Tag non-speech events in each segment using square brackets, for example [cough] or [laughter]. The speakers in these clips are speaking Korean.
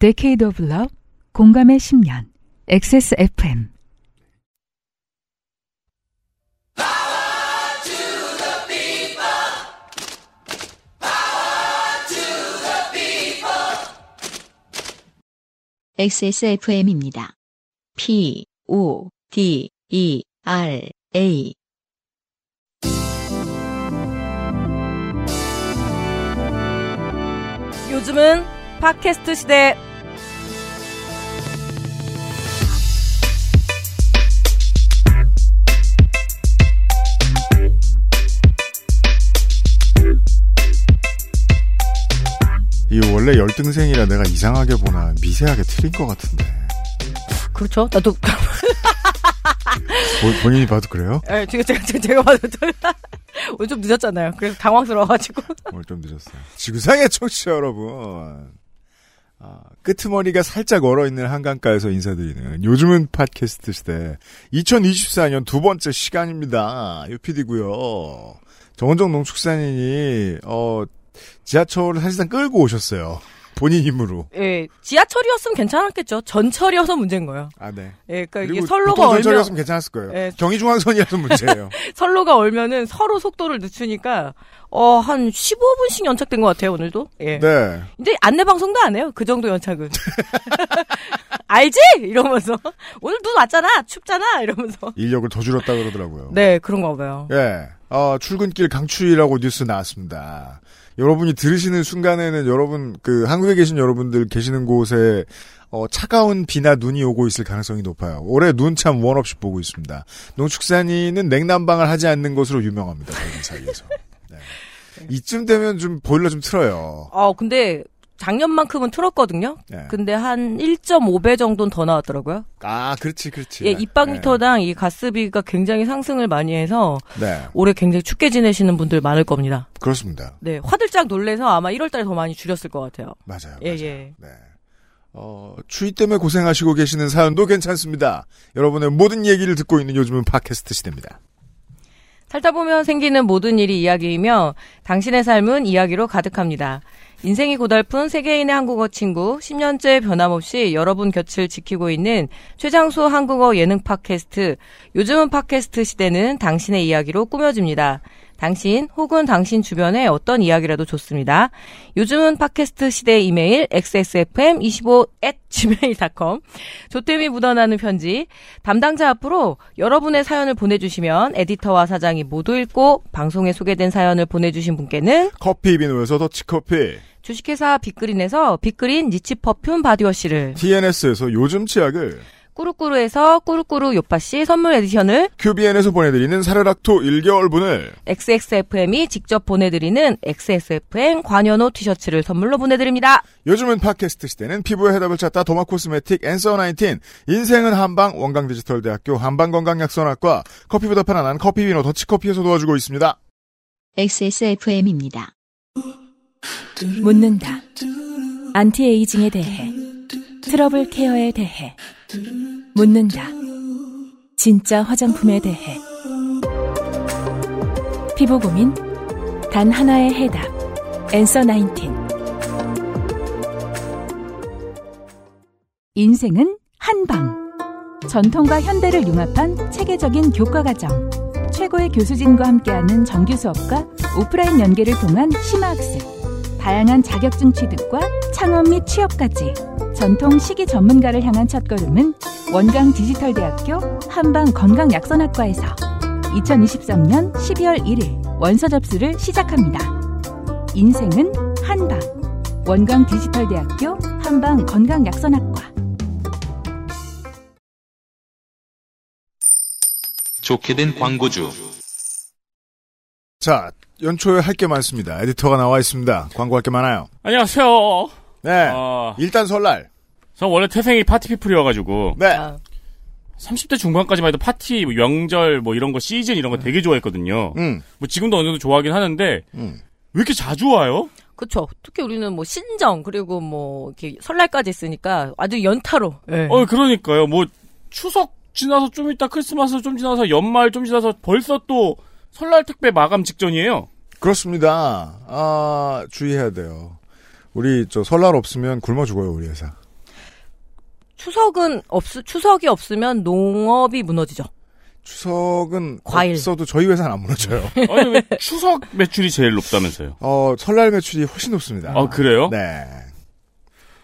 Decade of Love, 공감의 10년, XSFM. XSFM입니다. P, O, D, E, R, A. 요즘은 팟캐스트 시대. 이 원래 열등생이라 내가 이상하게 보나 미세하게 틀린 것 같은데. 그렇죠. 나도 보- 본인이 봐도 그래요? 예, 제가 제가, 제가 봐도 오늘 좀 늦었잖아요. 그래서 당황스러워가지고. 오늘 좀 늦었어요. 지구상의 청취자 여러분. 아, 끄트머리가 살짝 얼어있는 한강가에서 인사드리는 요즘은 팟캐스트 시대 2024년 두 번째 시간입니다. 유피디고요 정원정 농축산인이 어 지하철을 사실상 끌고 오셨어요. 본인 힘으로. 예, 지하철이었으면 괜찮았겠죠. 전철이어서 문제인 거예요. 아, 네. 예, 그러니까 이게 선로가 얼면 전철이었으면 괜찮았을 거예요. 예. 경의중앙선이라서 문제예요. [laughs] 선로가 얼면은 서로 속도를 늦추니까 어 한 15분씩 연착된 것 같아요 오늘도. 예. 네. 근데 안내 방송도 안 해요. 그 정도 연착은. [laughs] [laughs] 알지? 이러면서 오늘 눈 왔잖아, 춥잖아, 이러면서. 인력을 더 줄였다 그러더라고요. 네, 그런가 봐요. 예. 어, 출근길 강추위라고 뉴스 나왔습니다. 여러분이 들으시는 순간에는 여러분, 그, 한국에 계신 여러분들 계시는 곳에, 어, 차가운 비나 눈이 오고 있을 가능성이 높아요. 올해 눈 참 원 없이 보고 있습니다. 농축산인은 냉난방을 하지 않는 것으로 유명합니다. 저희 사이에서. [laughs] 네. 이쯤 되면 좀 보일러 좀 틀어요. 어, 근데 작년만큼은 틀었거든요. 네. 근데 한 1.5배 정도는 더 나왔더라고요. 아, 그렇지, 그렇지. 예, 입방미터당 이 가스비가 굉장히 상승을 많이 해서 네. 올해 굉장히 춥게 지내시는 분들 많을 겁니다. 그렇습니다. 네, 화들짝 놀래서 아마 1월달에 더 많이 줄였을 것 같아요. 맞아요. 예, 맞아요. 예. 네. 어, 추위 때문에 고생하시고 계시는 사연도 괜찮습니다. 여러분의 모든 얘기를 듣고 있는 요즘은 팟캐스트 시대입니다. 살다 보면 생기는 모든 일이 이야기이며 당신의 삶은 이야기로 가득합니다. 인생이 고달픈 세계인의 한국어 친구 10년째 변함없이 여러분 곁을 지키고 있는 최장수 한국어 예능 팟캐스트 요즘은 팟캐스트 시대는 당신의 이야기로 꾸며집니다. 당신 혹은 당신 주변의 어떤 이야기라도 좋습니다. 요즘은 팟캐스트 시대 이메일 xsfm25@gmail.com 조땜이 묻어나는 편지 담당자 앞으로 여러분의 사연을 보내주시면 에디터와 사장이 모두 읽고 방송에 소개된 사연을 보내주신 분께는 커피 비누에서 더치커피, 주식회사 빅그린에서 빅그린 niche perfume body wash를 TNS에서 요즘 치약을, 꾸루꾸루에서 꾸루꾸루 요팟시 선물 에디션을 QBN에서 보내드리는 사르락토 1개월분을, XSFM이 직접 보내드리는 XSFM 관여노 티셔츠를 선물로 보내드립니다. 요즘은 팟캐스트 시대는 피부의 해답을 찾다 도마 코스메틱 Answer 19, 인생은 한방 원광디지털대학교 한방건강약선학과 커피보다 편안한 커피 비누 더치커피에서 도와주고 있습니다. XSFM입니다. 묻는다. 안티에이징에 대해. trouble care에 대해. 묻는다. 진짜 화장품에 대해. 피부 고민? 단 하나의 해답. 앤서 19. 인생은 한방. 전통과 현대를 융합한 체계적인 교과 과정. 최고의 교수진과 함께하는 정규 수업과 오프라인 연계를 통한 심화학습. 다양한 자격증 취득과 창업 및 취업까지. 전통 시기 전문가를 향한 첫걸음은 원광 디지털대학교 한방 건강약선학과에서 2023년 12월 1일 원서 접수를 시작합니다. 인생은 한방. 원광 디지털대학교 한방 건강약선학과. 좋게 된 광고주. 자, 연초에 할 게 많습니다. 에디터가 나와 있습니다. 광고할 게 많아요. 안녕하세요. 네. 어, 일단 설날. 저 원래 태생이 파티피플이어가지고 네. 아, 30대 중반까지만 해도 파티, 뭐 명절, 뭐 이런 거 시즌 이런 거 되게 좋아했거든요. 음, 뭐 지금도 어느 정도 좋아하긴 하는데 음. 왜 이렇게 자주 와요? 그쵸. 특히 우리는 뭐 신정, 그리고 뭐, 이렇게 설날까지 있으니까 아주 연타로. 예. 어, 그러니까요. 뭐 추석 지나서 좀 있다 크리스마스 좀 지나서 연말 좀 지나서 벌써 또 설날 택배 마감 직전이에요. 그렇습니다. 아, 주의해야 돼요. 우리 저 설날 없으면 굶어 죽어요, 우리 회사. 추석은 없 추석이 없으면 농업이 무너지죠. 추석은 과일. 없어도 저희 회사는 안 무너져요. [laughs] 아니 왜 추석 매출이 제일 높다면서요? 어, 설날 매출이 훨씬 높습니다. 아 그래요? 네.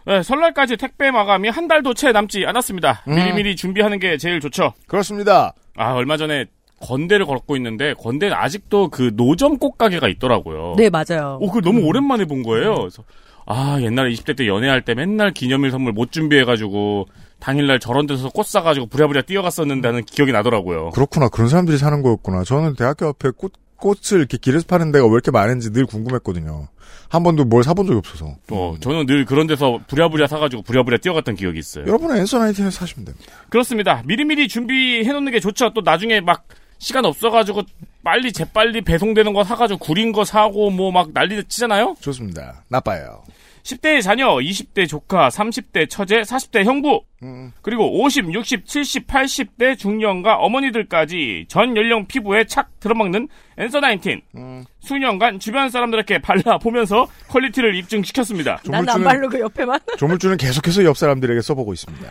네, 설날까지 택배 마감이 한 달도 채 남지 않았습니다. 음. 미리미리 준비하는 게 제일 좋죠. 그렇습니다. 아 얼마 전에 건대를 걷고 있는데 건대는 아직도 그 노점 꽃가게가 있더라고요. 네, 맞아요. 오, 그걸 너무 오랜만에 본 거예요. 그래서 아 옛날에 20대 때 연애할 때 맨날 기념일 선물 못 준비해가지고 당일날 저런 데서 꽃 사가지고 부랴부랴 뛰어갔었는데 하는 기억이 나더라고요. 그렇구나. 그런 사람들이 사는 거였구나. 저는 대학교 앞에 꽃, 꽃을 이렇게 길에서 파는 데가 왜 이렇게 많은지 늘 궁금했거든요. 한 번도 뭘 사본 적이 없어서. 어, 저는 늘 그런 데서 부랴부랴 사가지고 부랴부랴 뛰어갔던 기억이 있어요. 여러분은 앤서 나이틴에서 사시면 됩니다. 그렇습니다. 미리미리 준비해놓는 게 좋죠. 또 나중에 막 시간 없어가지고 빨리 재빨리 배송되는 거 사가지고 구린 거 사고 뭐 막 난리 치잖아요? 좋습니다. 나빠요. 10대의 자녀, 20대 조카, 30대 처제, 40대 형부, 음. 그리고 50, 60, 70, 80대 중년과 어머니들까지 전 연령 피부에 착 들어먹는 Answer Nineteen. 음. 수년간 주변 사람들에게 발라보면서 quality를 입증시켰습니다. 난안 조물주는, 바르고 옆에만. [laughs] 조물주는 계속해서 옆 사람들에게 써보고 있습니다.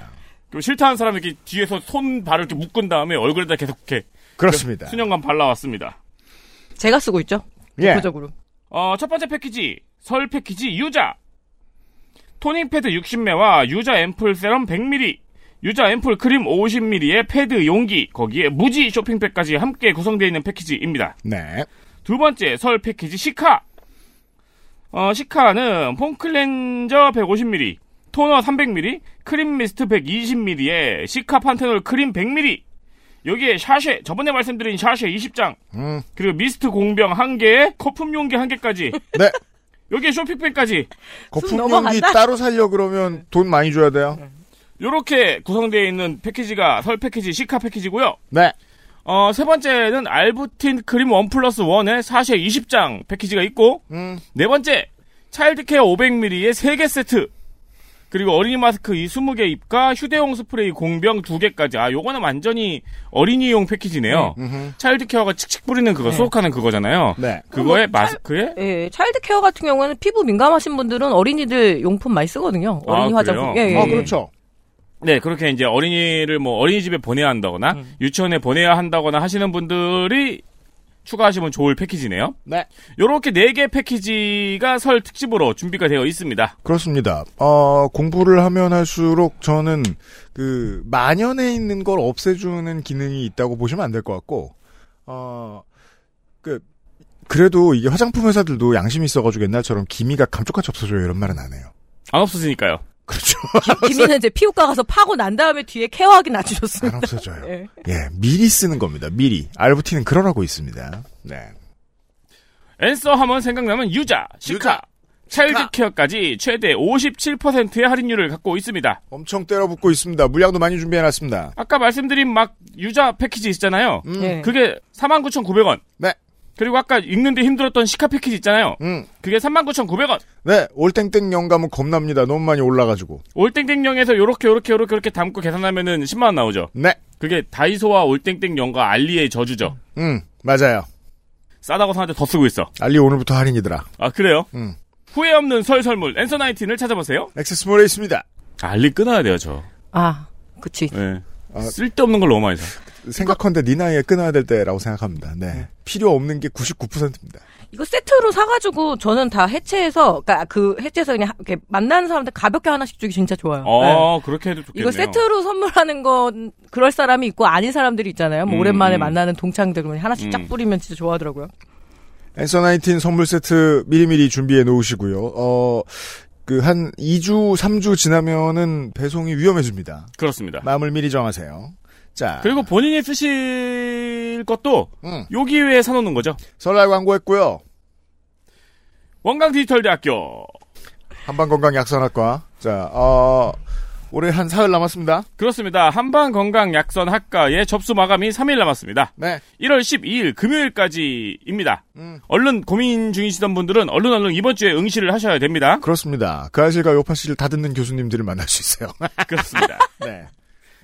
그리고 싫다는 사람이 이렇게 뒤에서 손 발을 이렇게 묶은 다음에 얼굴에다 계속 이렇게 그렇습니다. 수년간 발라왔습니다. 제가 쓰고 있죠. 예. 대표적으로. 어, 첫 번째 패키지, 설 패키지 유자. toning pad 60매와 유자 앰플 세럼 100ml, 유자 앰플 크림 50ml의 패드 용기, 거기에 무지 쇼핑백까지 함께 구성되어 있는 패키지입니다. 네. 두 번째 설 패키지 cica. 어, cica는 foam cleanser 150ml, 토너 300ml, 크림 미스트 120ml에 cica 판테놀 크림 100ml. 여기에 sachet, 저번에 말씀드린 sachet 20장, 음. 그리고 미스트 공병 1개에 거품 용기 1개까지. [laughs] 네. 여기에 쇼핑백까지. 거품 용기. 따로 살려 그러면 돈 많이 줘야 돼요. 요렇게 구성되어 있는 패키지가 설 패키지 cica 패키지고요. 네. 어, 세 번째는 알부틴 크림 one plus one에 sachet 20장 패키지가 있고, 음. 네 번째, 차일드케어 500ml의 3개 세트. 그리고 어린이 마스크 이 20개 입과 휴대용 스프레이 공병 2개까지. 아, 요거는 완전히 어린이용 패키지네요. 음흠. 차일드 케어가 칙칙 뿌리는 그거, 수ok하는 그거잖아요. 네. 그거에 마스크에 예, 차일드 케어 같은 경우는 피부 민감하신 분들은 어린이들 용품 많이 쓰거든요. 어린이 아, 화장품. 예, 예, 아, 예. 그렇죠. 네, 그렇게 이제 어린이를 뭐 어린이집에 보내야 한다거나 유치원에 보내야 한다거나 하시는 분들이 추가하시면 좋을 패키지네요. 네. 요렇게 네 개 패키지가 설 특집으로 준비가 되어 있습니다. 그렇습니다. 어, 공부를 하면 할수록 저는 그 만연해 있는 걸 없애주는 기능이 있다고 보시면 안 될 것 같고, 어, 그 그래도 이게 화장품 회사들도 양심이 있어가지고 옛날처럼 기미가 감쪽같이 없어져요 이런 말은 안 해요. 안 없어지니까요. 그렇죠. [laughs] 김이는 이제 피부과 가서 파고 난 다음에 뒤에 케어하긴 아주 안. 없어져요. 예. 예, 미리 쓰는 겁니다. 미리. 알부티는 그러라고 있습니다. 네. 앤서 하면 생각나면 유자, 시카, 유자, 차일드 케어까지 최대 57%의 할인율을 갖고 있습니다. 엄청 때려붙고 있습니다. 물량도 많이 준비해놨습니다. 아까 말씀드린 막 유자 패키지 있잖아요. 음. 예. 그게 49,900원. 네. 그리고 아까 읽는데 힘들었던 시카 패키지 있잖아요. 음. 그게 39,900원. 네, 올땡땡 영감은 겁납니다. 너무 많이 올라가지고. 올땡땡령에서 요렇게 요렇게 요렇게 요렇게 담고 계산하면은 10만 원 나오죠. 네. 그게 다이소와 올땡땡령과 알리의 저주죠. 음, 맞아요. 싸다고 사는데 더 쓰고 있어. 알리 오늘부터 할인이더라. 아, 그래요? 음. 후회 없는 설 설물 앤서 나이틴을 찾아보세요. 액세스몰에 있습니다. 알리 끊어야 돼요, 저. 아, 그치. 네. 아. 쓸데없는 걸 너무 많이 사. 생각컨대 네 나이에 끊어야 될 때라고 생각합니다. 네. 필요 없는 게 99%입니다. 이거 세트로 사가지고 저는 다 해체해서, 그니까 그 해체해서 그냥 하- 이렇게 만나는 사람들 가볍게 하나씩 주기 진짜 좋아요. 네. 어, 그렇게 해도 좋겠네요. 이거 세트로 선물하는 건 그럴 사람이 있고 아닌 사람들이 있잖아요. 뭐 음, 오랜만에 음. 만나는 동창들 그러면 하나씩 쫙 음. 뿌리면 진짜 좋아하더라고요. 앤서 나이틴 선물 세트 미리미리 준비해 놓으시고요. 어, 그 한 2주, 3주 지나면은 배송이 위험해집니다. 그렇습니다. 마음을 미리 정하세요. 자. 그리고 본인이 쓰실 것도 음. 요 기회에 사놓는 거죠. 설날 광고했고요. 원광 디지털 대학교. 한방건강 약선학과. 자, 어, 올해 한 사흘 남았습니다. 그렇습니다. 한방건강약선학과의 접수 마감이 3일 남았습니다. 네. 1월 12일 금요일까지입니다. 음. 얼른 고민 중이시던 분들은 얼른 얼른 이번 주에 응시를 하셔야 됩니다. 그렇습니다. 그 아실과 요파 씨를 다 듣는 교수님들을 만날 수 있어요. [laughs] 그렇습니다. 네.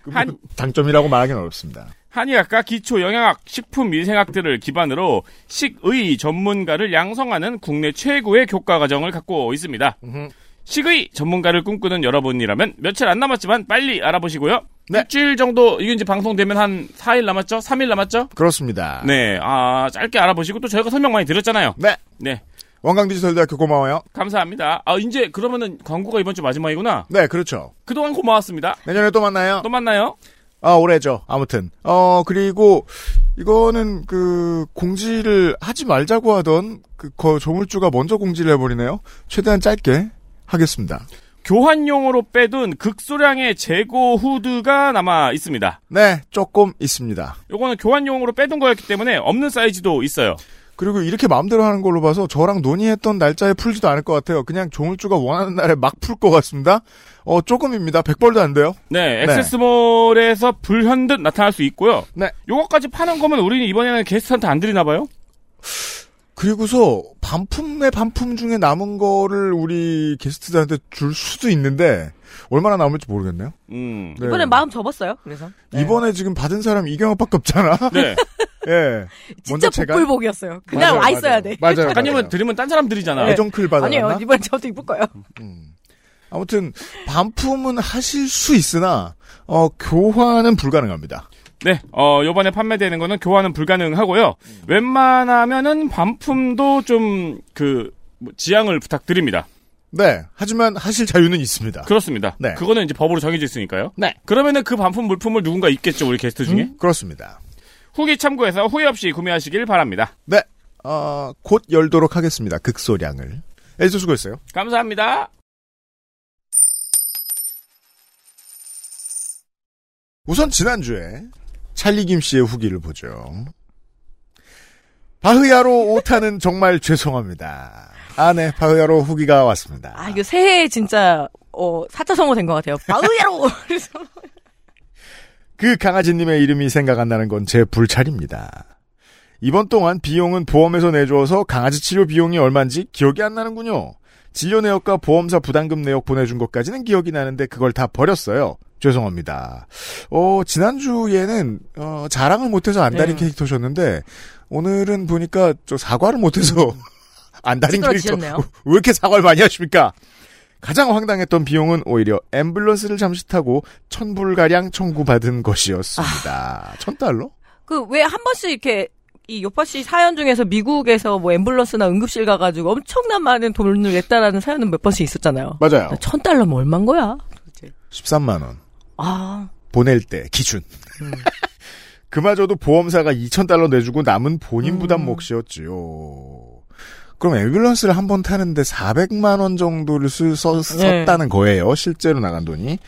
그 한- 장점이라고 말하기는 어렵습니다. 한의학과 기초 영양학, 식품 위생학들을 기반으로 식의 전문가를 양성하는 국내 최고의 교과 과정을 갖고 있습니다. 음흠. 식의 전문가를 꿈꾸는 여러분이라면 며칠 안 남았지만 빨리 알아보시고요. 네. 일주일 정도 이게 이제 방송되면 한 4일 남았죠? 3일 남았죠? 그렇습니다. 네, 아 짧게 알아보시고 또 저희가 설명 많이 드렸잖아요. 네. 네, 원광디지털대학교 고마워요. 감사합니다. 아 이제 그러면은 광고가 이번 주 마지막이구나. 네, 그렇죠. 그동안 고마웠습니다. 내년에 또 만나요. 또 만나요. 아, 올해죠. 아무튼. 어, 그리고, 이거는 그, 공지를 하지 말자고 하던 그, 거, 조물주가 먼저 공지를 해버리네요. 최대한 짧게 하겠습니다. 교환용으로 빼둔 극소량의 재고 후드가 남아 있습니다. 네, 조금 있습니다. 요거는 교환용으로 빼둔 거였기 때문에 없는 사이즈도 있어요. 그리고 이렇게 마음대로 하는 걸로 봐서 저랑 논의했던 날짜에 풀지도 않을 것 같아요. 그냥 조물주가 원하는 날에 막 풀 것 같습니다. 어, 조금입니다. 100벌도 안 돼요. 네, 액세스몰에서 불현듯 나타날 수 있고요. 네. 요거까지 파는 거면 우리는 이번에는 게스트한테 안 드리나 봐요? 그리고서 반품의 반품 중에 남은 거를 우리 게스트들한테 줄 수도 있는데 얼마나 남을지 모르겠네요. 음. 네. 이번엔 마음 접었어요. 그래서 네. 이번에 지금 받은 사람 이경혁밖에 없잖아. [laughs] 네. 예. 진짜 복불복이었어요. 그냥 맞아요, 와 있어야 맞아요. 돼. 맞아요. 작가님은 맞아요. 드리면 딴 사람 드리잖아. 네. 애정클 받아놨나? 아니요, 이번 저도 입을 거예요. 음. 아무튼 반품은 하실 수 있으나 어, 교환은 불가능합니다. 네, 어, 요번에 판매되는 거는 교환은 불가능하고요. 웬만하면은 반품도 좀, 그, 뭐 지양을 부탁드립니다. 네. 하지만 하실 자유는 있습니다. 그렇습니다. 네. 그거는 이제 법으로 정해져 있으니까요. 네. 그러면은 그 반품 물품을 누군가 있겠죠, 우리 게스트 중에. 음, 그렇습니다. 후기 참고해서 후회 없이 구매하시길 바랍니다. 네. 어, 곧 열도록 하겠습니다. 극소량을. 애써 수고했어요. 감사합니다. 우선 지난주에 찰리 김 씨의 후기를 보죠. 바흐야로 오타는 정말 죄송합니다. 아, 네. 바흐야로 후기가 왔습니다. 아, 이거 새해 진짜, 어, 사자성어 된 것 같아요. 바으야로! [laughs] 그래서. 그 강아지님의 이름이 생각 안 나는 건 제 불찰입니다. 이번 동안 비용은 보험에서 내주어서 강아지 치료 비용이 얼마인지 기억이 안 나는군요. 진료 내역과 보험사 부담금 내역 보내준 것까지는 기억이 나는데 그걸 다 버렸어요. 죄송합니다. 어, 지난주에는, 어, 자랑을 못해서 안 달인 네. 캐릭터셨는데, 오늘은 보니까 저 사과를 못해서 [laughs] 안 달인 캐릭터. [laughs] 왜 이렇게 사과를 많이 하십니까? 가장 황당했던 비용은 오히려 앰뷸런스를 잠시 타고 천불가량 청구받은 것이었습니다. 천 달러? 그, 왜 한 번씩 이렇게, 이 요파 씨 사연 중에서 미국에서 뭐 앰뷸런스나 응급실 가가지고 엄청난 많은 돈을 냈다라는 사연은 몇 번씩 있었잖아요. 맞아요. 천 달러면 얼만 거야? 13만 원. 아, 보낼 때 기준. [laughs] 그마저도 보험사가 2천 달러 내주고 남은 본인 부담 몫이었지요. 그럼 앰뷸런스를 한 번 타는데 400만 원 정도를 쓰, 써, 썼다는 거예요. 실제로 나간 돈이.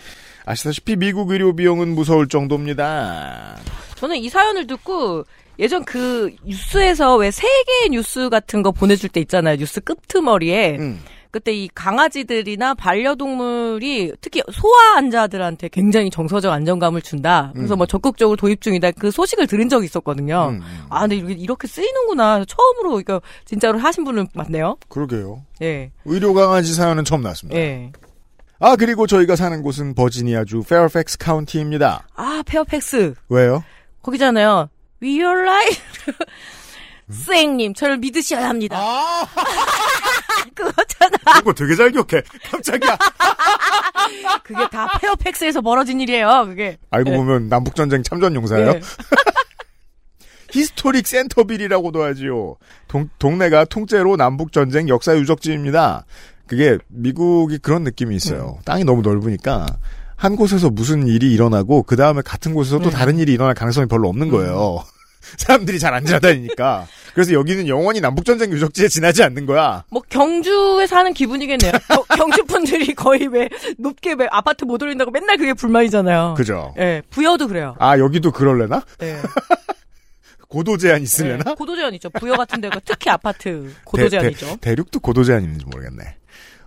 아시다시피 미국 의료 비용은 무서울 정도입니다. 저는 이 사연을 듣고 예전 그 뉴스에서 왜 세계 뉴스 같은 거 보내줄 때 있잖아요. 뉴스 끄트머리에. 음. 그때 이 강아지들이나 반려동물이 특히 소아 환자들한테 굉장히 정서적 안정감을 준다. 그래서 음. 뭐 적극적으로 도입 중이다. 그 소식을 들은 적이 있었거든요. 음, 음. 아, 근데 이렇게 쓰이는구나. 처음으로 이거 진짜로 하신 분은 맞네요. 그러게요. 예. 의료 강아지 사연은 처음 나왔습니다. 예. 아 그리고 저희가 사는 곳은 버지니아주 페어팩스 카운티입니다. 아, 페어팩스. 왜요? 거기잖아요. We are [laughs] 쌩님, 저를 믿으셔야 합니다. 아 [laughs] 그거잖아. 그거 되게 잘 기억해. 깜짝이야. [laughs] 그게 다 페어팩스에서 벌어진 일이에요, 그게. 알고 예. 보면 남북 전쟁 참전 용사예요. 예. Historic 센터빌이라고도 하지요. 동, 동네가 통째로 남북 전쟁 역사 유적지입니다. 그게 미국이 그런 느낌이 있어요. 땅이 너무 넓으니까 한 곳에서 무슨 일이 일어나고 그 다음에 같은 곳에서 또 네. 다른 일이 일어날 가능성이 별로 없는 거예요. [laughs] [laughs] 사람들이 잘 안 지나다니니까. 그래서 여기는 영원히 남북전쟁 유적지에 지나지 않는 거야. 뭐 경주에 사는 기분이겠네요. 겨- 경주 분들이 거의 왜 높게 왜 아파트 못 올린다고 맨날 그게 불만이잖아요. 그죠? 예, 부여도 그래요. 아, 여기도 그럴래나? 예. [laughs] 고도 제한 있을래나? 예, 고도 제한 있죠. 부여 같은 데가 특히 아파트 고도 제한이죠. 대, 대륙도 고도 제한 있는지 모르겠네.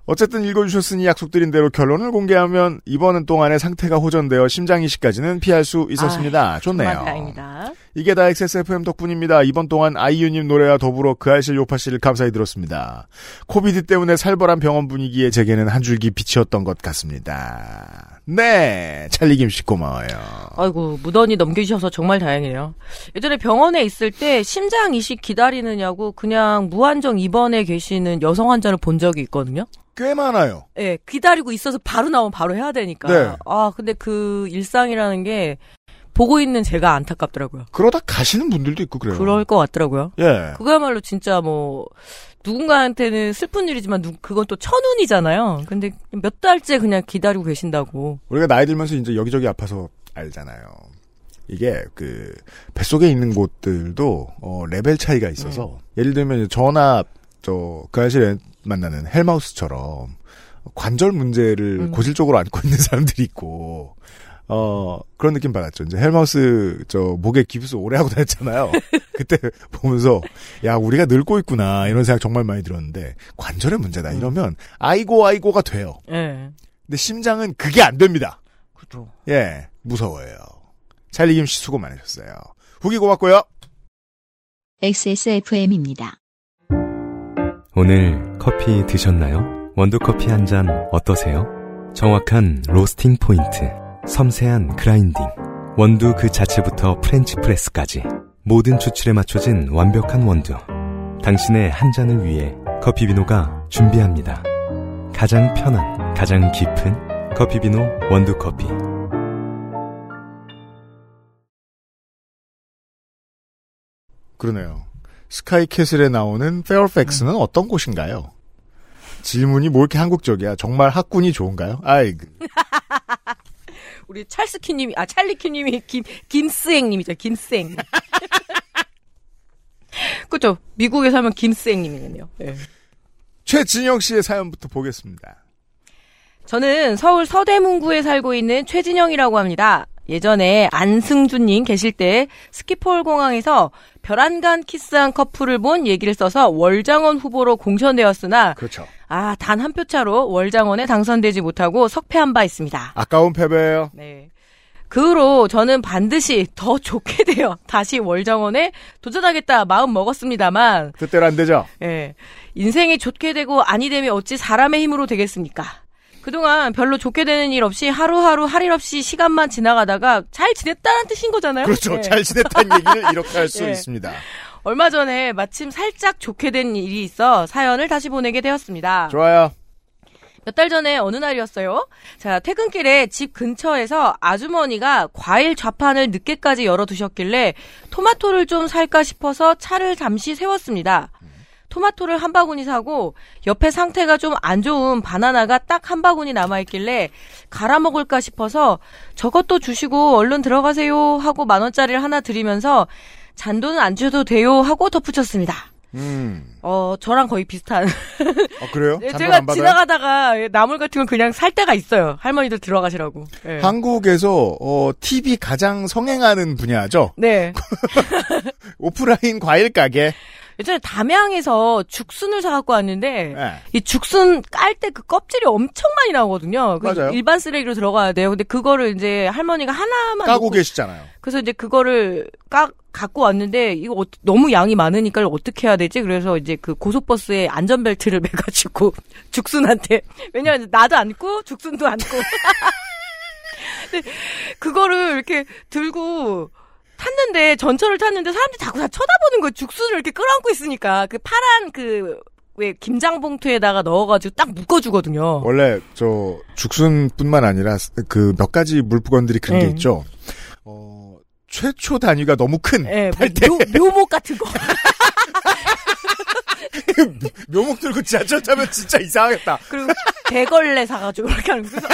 어쨌든 읽어주셨으니 약속드린 대로 결론을 공개하면 이번 동안의 상태가 호전되어 심장 이식까지는 피할 수 있었습니다. 좋네요. 정말 다행입니다. 이게 다 XSFM 덕분입니다. 이번 동안 아이유님 노래와 더불어 그 아실 요파 씨를 감사히 들었습니다. 코비드 때문에 살벌한 병원 분위기에 제게는 한 줄기 빛이었던 것 같습니다. 네, 찰리 김 씨 고마워요. 아이고 무던히 넘겨주셔서 정말 다행이에요. 예전에 병원에 있을 때 심장 이식 기다리느냐고 그냥 무한정 입원해 계시는 여성 환자를 본 적이 있거든요. 꽤 많아요. 예, 기다리고 있어서 바로 나오면 바로 해야 되니까. 네. 아, 근데 그 일상이라는 게 보고 있는 제가 안타깝더라고요. 그러다 가시는 분들도 있고 그래요. 그럴 것 같더라고요. 예. 그거야말로 진짜 뭐 누군가한테는 슬픈 일이지만 누, 그건 또 천운이잖아요. 근데 몇 달째 그냥 기다리고 계신다고. 우리가 나이 들면서 이제 여기저기 아파서 알잖아요. 이게 그 뱃속에 있는 곳들도 어 레벨 차이가 있어서 예를 들면 전화 저 그알싫에 만나는 헬마우스처럼 관절 문제를 음. 고질적으로 안고 있는 사람들이 있고 어 그런 느낌 받았죠. 이제 헬마우스 저 목에 기부스 오래 하고 다녔잖아요. [laughs] 그때 보면서 야 우리가 늙고 있구나 이런 생각 정말 많이 들었는데 관절의 문제다 이러면 아이고 아이고가 돼요. 예. 근데 심장은 그게 안 됩니다. 그죠. 예, 무서워요. 찰리 김 씨 수고 많으셨어요. 후기 고맙고요. XSFM입니다. 오늘 커피 드셨나요? 원두커피 한 잔 어떠세요? 정확한 로스팅 포인트, 섬세한 그라인딩, 원두 그 자체부터 French press까지 모든 추출에 맞춰진 완벽한 원두. 당신의 한 잔을 위해 커피비노가 준비합니다. 가장 편한, 가장 깊은 커피비노 원두커피. 그러네요. 스카이캐슬에 나오는 페어팩스는 어떤 곳인가요? 질문이 뭐 이렇게 한국적이야? 정말 학군이 좋은가요? 아이, 그, [laughs] 우리 찰스키님이 아 찰리키님이 김 김스행님이죠. 김스행. [laughs] 그죠. 미국에 살면 김스행님이겠네요. 예. 최진영 씨의 사연부터 보겠습니다. 저는 서울 서대문구에 살고 있는 최진영이라고 합니다. 예전에 안승준님 계실 때 스키폴 공항에서 별안간 키스한 커플을 본 얘기를 써서 월장원 후보로 공천되었으나 그렇죠. 아 단 한 표 차로 월장원에 당선되지 못하고 석패한 바 있습니다. 아까운 패배예요. 네. 그 후로 저는 반드시 더 좋게 [laughs] 되어 다시 월장원에 도전하겠다 마음 먹었습니다만 뜻대로 안 되죠? 예. 인생이 좋게 되고 아니 되면 어찌 사람의 힘으로 되겠습니까? 그동안 별로 좋게 되는 일 없이 하루하루 할 일 없이 시간만 지나가다가 잘 지냈다는 뜻인 거잖아요. 그렇죠. 예. 잘 지냈다는 [laughs] 얘기를 이렇게 할수 예. 있습니다. 얼마 전에 마침 살짝 좋게 된 일이 있어 사연을 다시 보내게 되었습니다. 좋아요. 몇 달 전에 어느 날이었어요? 자, 퇴근길에 집 근처에서 아주머니가 과일 좌판을 늦게까지 열어두셨길래 토마토를 좀 살까 싶어서 차를 잠시 세웠습니다. 토마토를 한 바구니 사고 옆에 상태가 좀 안 좋은 바나나가 딱 한 바구니 남아있길래 갈아 먹을까 싶어서 저것도 주시고 얼른 들어가세요 하고 만 원짜리를 하나 드리면서 잔돈은 안 주셔도 돼요 하고 덧붙였습니다. 음. 어, 저랑 거의 비슷한 어, [laughs] 그래요? 예, 잔돈 제가? 지나가다가 예, 나물 같은 건 그냥 살 때가 있어요. 할머니들 들어가시라고. 예. 한국에서 어, TV 가장 성행하는 분야죠. 네. [laughs] 오프라인 과일 가게. 예전에 담양에서 죽순을 사갖고 왔는데 예. 이 죽순 깔 때 그 껍질이 엄청 많이 나오거든요. 그 맞아요. 일반 쓰레기로 들어가야 돼요. 근데 그거를 이제 할머니가 하나만 까고 계시잖아요. 그래서 이제 그거를 까 갖고 왔는데 이거 어- 너무 양이 많으니까 어떻게 해야 되지? 그래서 이제 그 고속버스에 안전벨트를 [laughs] 매가지고 죽순한테 [laughs] 왜냐면 나도 안고 죽순도 안고 [laughs] 근데 그거를 이렇게 들고 탔는데 전철을 탔는데 사람들이 자꾸 다 쳐다보는 거예요. 죽순을 이렇게 끌어안고 있으니까 그 파란 그 왜 김장 봉투에다가 넣어가지고 딱 묶어주거든요. 원래 저 죽순뿐만 아니라 그 몇 가지 물부건들이 그런 게 네. 있죠. 어 최초 단위가 너무 큰 예, 뭐 팔대 묘, 묘목 같은 거. [laughs] [laughs] 묘목 들고 지하철 타면 진짜 이상하겠다. 그리고 대걸레 사가지고 이렇게 하는 거. 그래서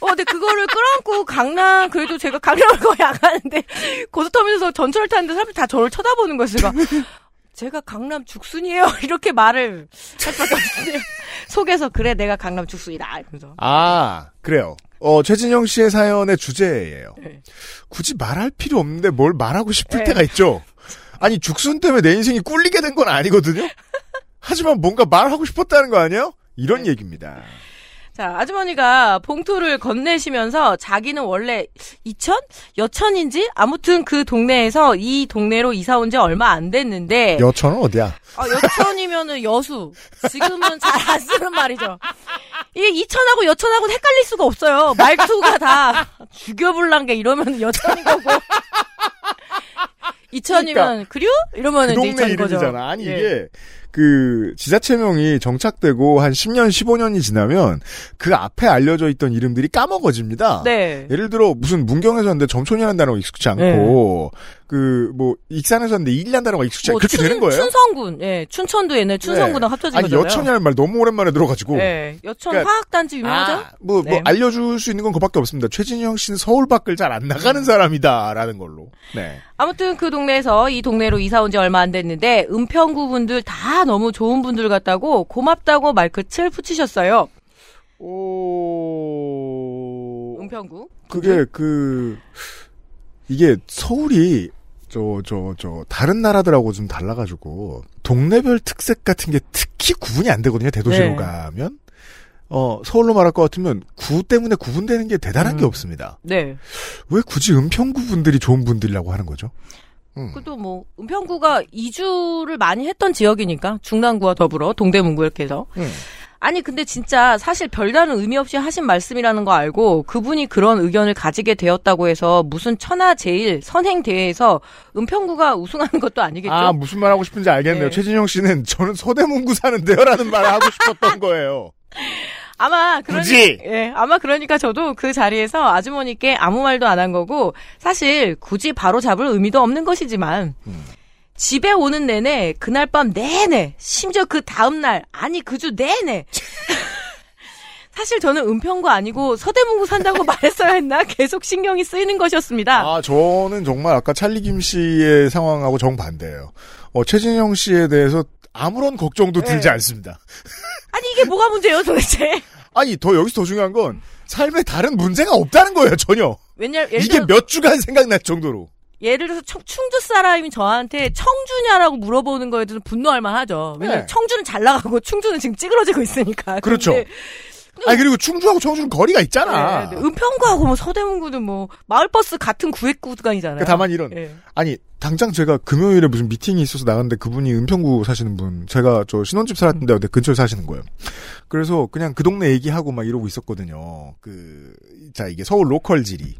어, 근데 그거를 끌어안고 강남 그래도 제가 강남을 거의 안 가는데 고속터미널에서 전철을 탔는데 사람들이 다 저를 쳐다보는 거예요. 제가 제가 강남 죽순이에요 [laughs] 이렇게 말을 없는데 속에서 그래 내가 강남 죽순이다 이러면서 아 그래요. 어 최진영 씨의 사연의 주제예요. 네. 굳이 말할 필요 없는데 뭘 말하고 싶을 네. 때가 있죠. 아니 죽순 때문에 내 인생이 꿀리게 된 건 아니거든요. 하지만 뭔가 말하고 싶었다는 거 아니에요? 이런 네. 얘기입니다. 자, 아주머니가 봉투를 건네시면서 자기는 원래 이천? 여천인지? 아무튼 그 동네에서 이 동네로 이사 온 지 얼마 안 됐는데. 여천은 어디야? 아, 여천이면은 여수. 지금은 잘 안 쓰는 말이죠. 이게 이천하고 여천하고 는 헷갈릴 수가 없어요. 말투가 다 죽여불란 게 이러면 여천인 거고. 이천이면 그류? 이러면 그 동네 이천인 거죠. 이름이잖아. 아니 예. 이게 그 지자체명이 정착되고 한 10년, 15년이 지나면 그 앞에 알려져 있던 이름들이 까먹어집니다. 네. 예를 들어 무슨 문경에서 했는데 점촌이라는 단어가 익숙치 않고 그 뭐 익산에서 했는데 일이라는 단어가 익숙치 않고 뭐 그렇게 춘- 되는 거예요. 춘성군, 예, 춘천도 옛날 춘성군하고 합쳐진 아니 거잖아요. 여천이라는 말 너무 오랜만에 들어가지고 예, 여천 그러니까- 화학단지 유명하죠? 아, 뭐, 뭐, 네. 알려줄 수 있는 건 그밖에 없습니다. 최진영 씨는 서울 밖을 잘 안 나가는 사람이다라는 걸로. 네. 아무튼 그 동네에서 이 동네로 이사 온 지 얼마 안 됐는데 은평구 분들 다 너무 좋은 분들 같다고 고맙다고 말끝을 붙이셨어요. 오. 은평구. 그게 그 이게 서울이 저 저 저 다른 나라들하고 좀 달라가지고 동네별 특색 같은 게 특히 구분이 안 되거든요. 대도시로 네. 가면 어 서울로 말할 것 같으면 구 때문에 구분되는 게 대단한 게 음. 없습니다. 네. 왜 굳이 은평구 분들이 좋은 분들이라고 하는 거죠? 음. 그것도 뭐 은평구가 이주를 많이 했던 지역이니까 중랑구와 더불어 동대문구 이렇게 해서. 음. 아니 근데 진짜 사실 별다른 의미 없이 하신 말씀이라는 거 알고 그분이 그런 의견을 가지게 되었다고 해서 무슨 천하제일 선행 대회에서 은평구가 우승하는 것도 아니겠죠? 아 무슨 말 하고 싶은지 알겠네요. 네. 최진영 씨는 저는 서대문구 사는데요라는 말을 하고 싶었던 거예요. 아마 그러니, 굳이? 예, 아마 그러니까 저도 그 자리에서 아주머니께 아무 말도 안 한 거고 사실 굳이 바로 잡을 의미도 없는 것이지만 음. 집에 오는 내내 그날 밤 내내 심지어 그 다음 날 아니 그 주 내내 [laughs] 사실 저는 은평구 아니고 서대문구 산다고 [laughs] 말했어야 했나 계속 신경이 쓰이는 것이었습니다. 아 저는 정말 아까 찰리 김 씨의 상황하고 정 반대예요. 어, 최진영 씨에 대해서 아무런 걱정도 네. 들지 않습니다. [laughs] 아니 이게 뭐가 문제예요 도대체? 아니 더 여기서 더 중요한 건 삶에 다른 문제가 없다는 거예요 전혀. 예를 이게 몇 주간 생각날 정도로. 예를 들어서 청, 충주 사람이 저한테 청주냐라고 물어보는 거에 대해서 분노할 만하죠. 왜냐면 네. 청주는 잘 나가고 충주는 지금 찌그러지고 있으니까. 그렇죠. 근데, 아니 그리고 충주하고 청주는 거리가 있잖아. 네, 네. 은평구하고 뭐 서대문구는 뭐 마을버스 같은 구획 구간이잖아요. 그러니까 다만 이런 예. 아니 당장 제가 금요일에 무슨 미팅이 있어서 나갔는데 그분이 은평구 사시는 분 제가 저 신혼집 살았던 데 근처에 사시는 거예요. 그래서 그냥 그 동네 얘기하고 막 이러고 있었거든요. 그 자 이게 서울 로컬 지리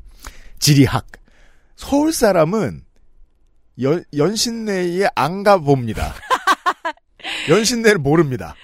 지리학 서울 사람은 연, 연신내에 안 가봅니다. [laughs] 연신내를 모릅니다.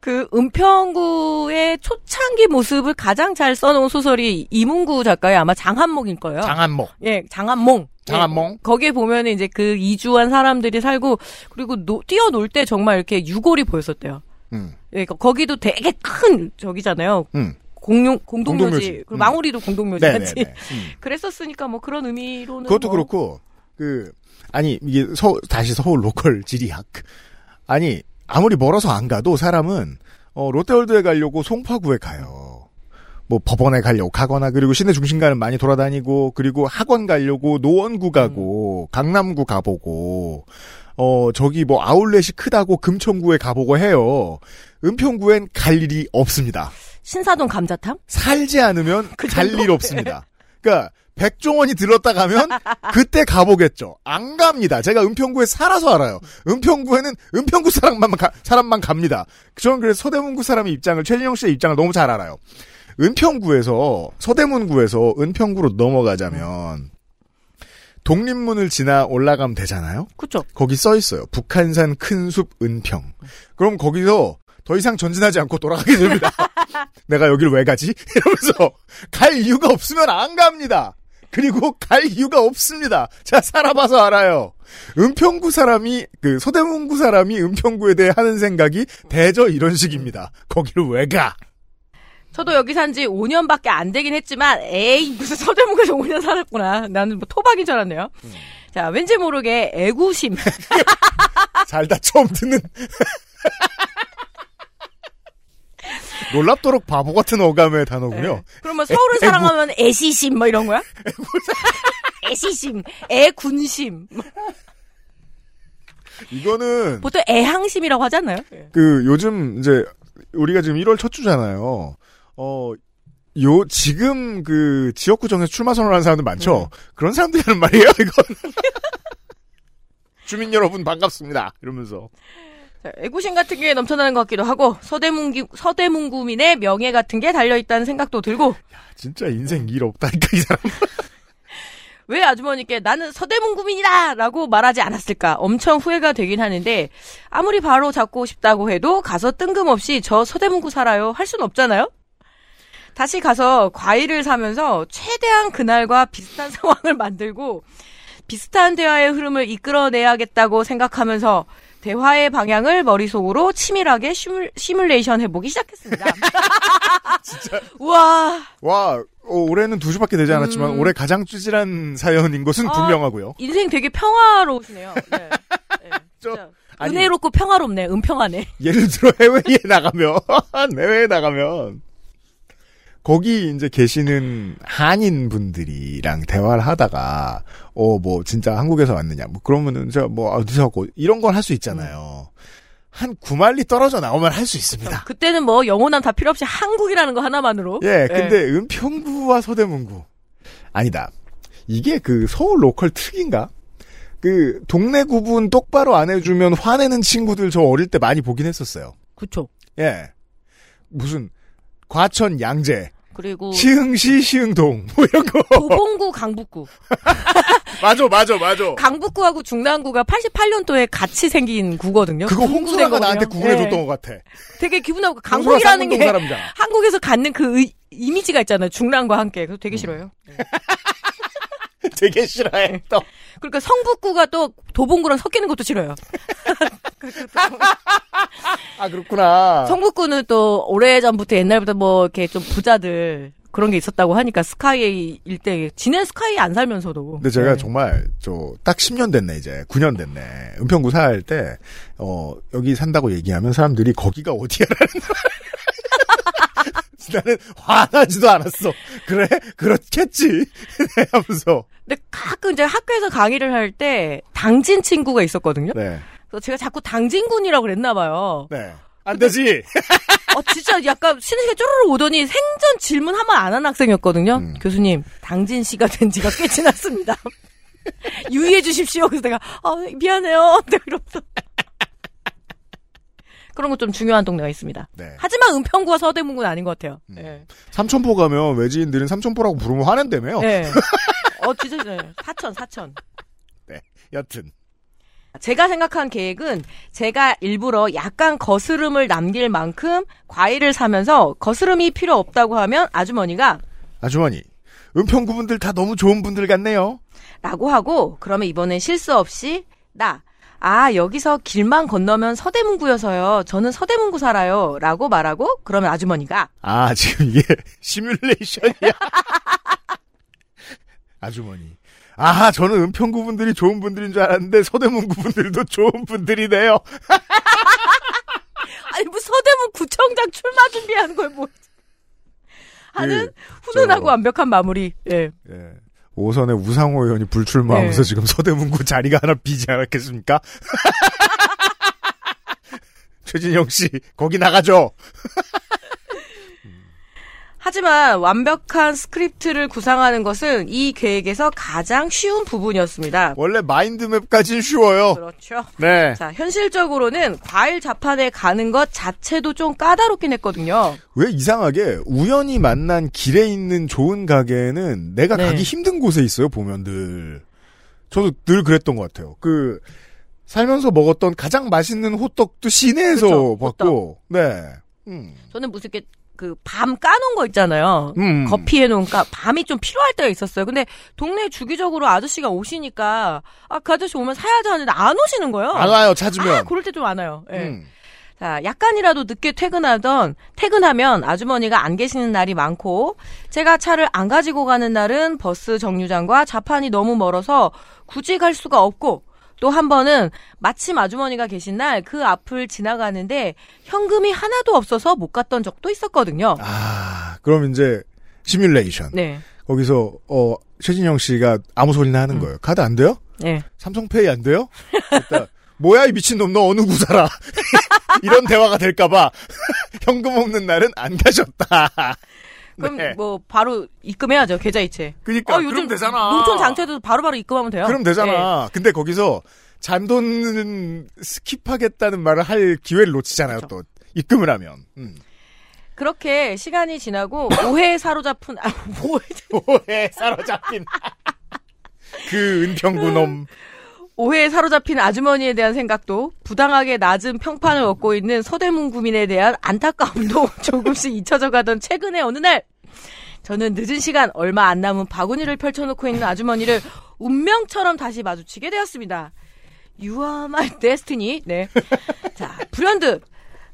그 은평구의 초창기 모습을 가장 잘 써놓은 소설이 이문구 작가의 아마 장한몽일 거예요. 장안목. 예, 장한몽. 장한몽. 예, 거기에 보면 이제 그 이주한 사람들이 살고 그리고 노- 뛰어놀 때 정말 이렇게 유골이 보였었대요. 음, 예, 거기도 되게 큰 저기잖아요. 음. 공룡 공동묘지, 공동묘지. 그리고 음. 망우리도 공동묘지 네네네. 같이 [laughs] 음. 그랬었으니까 뭐 그런 의미로는 그것도 뭐 그렇고 그 아니 이게 서 다시 서울 로컬 [laughs] 지리학 아니 아무리 멀어서 안 가도 사람은 어, 롯데월드에 가려고 송파구에 가요. 뭐 법원에 가려고 가거나 그리고 시내 중심가는 많이 돌아다니고 그리고 학원 가려고 노원구 가고 강남구 가보고 어 저기 뭐 아울렛이 크다고 금천구에 가보고 해요. 은평구엔 갈 일이 없습니다. 신사동 감자탕? 살지 않으면 그갈 정도? 일 없습니다. 그러니까 백종원이 들렀다 가면 그때 가보겠죠. 안 갑니다. 제가 은평구에 살아서 알아요. 은평구에는 은평구 사람만 가, 사람만 갑니다. 저는 그래서 서대문구 사람의 입장을 최진영 씨의 입장을 너무 잘 알아요. 은평구에서 서대문구에서 은평구로 넘어가자면 독립문을 지나 올라가면 되잖아요. 그쵸. 거기 써 있어요. 북한산 큰 숲 은평. 그럼 거기서 더 이상 전진하지 않고 돌아가게 됩니다. [laughs] 내가 여기를 왜 가지? [laughs] 이러면서 갈 이유가 없으면 안 갑니다. 그리고 갈 이유가 없습니다. 제가 살아봐서 알아요. 은평구 사람이 그 서대문구 사람이 은평구에 대해 하는 생각이 대저 이런 식입니다. 거기를 왜 가? 저도 여기 산 지 5년밖에 안 되긴 했지만 에이 무슨 서대문구에서 5년 살았구나. 나는 뭐 토박인 줄 알았네요. 자 왠지 모르게 애구심. [laughs] 살다 처음 듣는 놀랍도록 바보 같은 어감의 단어군요. 네. 그러면 서울을 애구. 사랑하면 애시심 뭐 이런 거야? [laughs] 애시심, 애군심. 이거는 보통 애항심이라고 하잖아요. 그 요즘 이제 우리가 지금 1월 첫 주잖아요. 어, 요, 지금 그 지역구 정에서 출마 선언하는 사람들 많죠? 그런 사람들이 하는 말이에요, 이건. [laughs] 주민 여러분 반갑습니다. 이러면서. 자, 애구심 같은 게 넘쳐나는 것 같기도 하고 서대문기, 서대문구민의 명예 같은 게 달려있다는 생각도 들고 진짜 인생 일 없다니까, 이 사람. [laughs] 왜 아주머니께 나는 서대문구민이다! 라고 말하지 않았을까 엄청 후회가 되긴 하는데 아무리 바로 잡고 싶다고 해도 가서 뜬금없이 저 서대문구 살아요 할 순 없잖아요? 다시 가서 과일을 사면서 최대한 그날과 비슷한 [laughs] 상황을 만들고 비슷한 대화의 흐름을 이끌어내야겠다고 생각하면서 대화의 방향을 머릿속으로 치밀하게 시뮬, 시뮬레이션 해보기 시작했습니다. [laughs] 진짜. 우와. 와, 어, 올해는 두 주밖에 되지 않았지만, 음. 올해 가장 찌질한 사연인 것은 아, 분명하고요. 인생 되게 평화로우시네요. 네. 네, [laughs] 저- 아니- 은혜롭고 평화롭네. 은평하네. 예를 들어 해외에 나가면, [laughs] 해외에 나가면, 거기 이제 계시는 한인 분들이랑 대화를 하다가, 어, 뭐, 진짜 한국에서 왔느냐, 뭐, 그러면은, 저, 뭐, 어디서 왔고, 이런 건할수 있잖아요. 한 9만리 떨어져 나오면 할 수 있습니다. 그때는 뭐 영혼한 다 필요 없이 한국이라는 거 하나만으로. 예, 네. 근데 은평구와 서대문구. 아니다. 이게 그 서울 로컬 특인가? 그, 동네 구분 똑바로 안 해주면 화내는 친구들 저 어릴 때 많이 보긴 했었어요. 그쵸. 예. 무슨, 과천 양재, 그리고 시흥시 시흥동, 뭐 이런 거. 도봉구 강북구. [laughs] 맞아, 맞아, 맞아. 강북구하고 중랑구가 88년도에 같이 생긴 구거든요. 그거 홍수라가 나한테. 구분해줬던 네. 것 같아. 되게 기분 나고 강북이라는 게 사람이잖아. 한국에서 갖는 그 의- 이미지가 있잖아요. 중랑과 함께. 그래서 음. 되게 싫어요. [laughs] 되게 싫어해, 또. 그러니까 성북구가 또 도봉구랑 섞이는 것도 싫어요. [laughs] 아, 그렇구나. 성북구는 또 오래전부터 옛날부터 뭐 이렇게 좀 부자들 그런 게 있었다고 하니까 스카이 일대 지낸 스카이 안 살면서도. 근데 제가 네. 정말 저 딱 10년 됐네 이제 9년 됐네 은평구 살 때 어 여기 산다고 얘기하면 사람들이 거기가 어디야라는 [laughs] 나는 화나지도 않았어 그래 그렇겠지 [laughs] 하면서 근데 가끔 이제 학교에서 강의를 할 때 당진 친구가 있었거든요. 네 그래서 제가 자꾸 당진군이라고 그랬나 봐요. 네. 안 되지. [laughs] 어, 진짜 약간 쉬는 시간 쪼르르 오더니 생전 질문 한 번 안 한 학생이었거든요. 음. 교수님, 당진 씨가 된 지가 꽤 지났습니다. [laughs] 유의해 주십시오. 그래서 내가, 아, 미안해요. 내가 이러면서. 그런 거 좀 중요한 동네가 있습니다. 네. 하지만 은평구와 서대문구는 아닌 것 같아요. 음. 예. 삼천포 가면 외지인들은 삼천포라고 부르면 화낸다며요. 예. [laughs] 어, 진짜, 네. 사천, 사천. 여튼 제가 생각한 계획은 제가 일부러 약간 거스름을 남길 만큼 과일을 사면서 거스름이 필요 없다고 하면 아주머니가 아주머니 은평구 분들 다 너무 좋은 분들 같네요. 라고 하고 그러면 이번엔 실수 없이 나 아, 여기서 길만 건너면 서대문구여서요. 저는 서대문구 살아요. 라고 말하고, 그러면 아주머니가, 아 지금 이게 [laughs] 시뮬레이션이야. [laughs] 아주머니. 아, 저는 은평구 분들이 좋은 분들인 줄 알았는데 서대문구 분들도 좋은 분들이네요. [laughs] 아니, 뭐 서대문 구청장 출마 준비하는 걸 뭐. 하는 그, 훈훈하고 저- 완벽한 마무리. 예. 예. 오선의 우상호 의원이 불출마하면서 네. 지금 서대문구 자리가 하나 비지 않았겠습니까? [laughs] 최진영 씨, 거기 나가죠. [laughs] 하지만 완벽한 스크립트를 구상하는 것은 이 계획에서 가장 쉬운 부분이었습니다. 원래 mind map까진 쉬워요. 그렇죠. 네. 자, 현실적으로는 과일 좌판에 가는 것 자체도 좀 까다롭긴 했거든요. 왜 이상하게 우연히 만난 길에 있는 좋은 가게는 내가 네. 가기 힘든 곳에 있어요, 보면 늘. 저도 늘 그랬던 것 같아요. 그, 살면서 먹었던 가장 맛있는 호떡도 시내에서 그쵸, 봤고, 네. 음. 저는 무슨 이렇게 그 밤 까놓은 거 있잖아요. 음. 거피해 놓은 까 밤이 좀 필요할 때가 있었어요. 근데 동네 주기적으로 아저씨가 오시니까 아 그 아저씨 오면 사야지 하는데 안 오시는 거예요. 안 와요, 찾으면. 아, 그럴 때 좀 안 와요. 예. 음. 자, 약간이라도 늦게 퇴근하던, 퇴근하면 아주머니가 안 계시는 날이 많고, 제가 차를 안 가지고 가는 날은 버스 정류장과 자판이 너무 멀어서 굳이 갈 수가 없고, 또 한 번은 마침 아주머니가 계신 날 그 앞을 지나가는데 현금이 하나도 없어서 못 갔던 적도 있었거든요. 아, 그럼 이제, 시뮬레이션. 네. 거기서, 어, 최진영 씨가 아무 소리나 하는 음. 거예요. 카드 안 돼요? 네. 삼성페이 안 돼요? 뭐야, 이 미친놈, 너 어느 구사라. [laughs] 이런 대화가 될까봐, [laughs] 현금 없는 날은 안 가셨다. 그럼 네. 뭐 바로 입금해야죠 계좌 이체. 그니까 어, 그럼 요즘 되잖아. 농촌 장터에도 바로바로 입금하면 돼요. 그럼 되잖아. 근데 거기서 잔돈은 스킵하겠다는 말을 할 기회를 놓치잖아요. 또 입금을 하면. 음. 그렇게 시간이 지나고 오해에 사로잡힌 아, 오해, 오해 사로잡힌 [laughs] 그 은평구 놈. 오해에 사로잡힌 아주머니에 대한 생각도 부당하게 낮은 평판을 얻고 있는 서대문 구민에 대한 안타까움도 [laughs] 조금씩 잊혀져 가던 최근의 어느 날 저는 늦은 시간 얼마 안 남은 바구니를 펼쳐놓고 있는 아주머니를 운명처럼 다시 마주치게 되었습니다. You are my destiny. 네. 자, 불현듯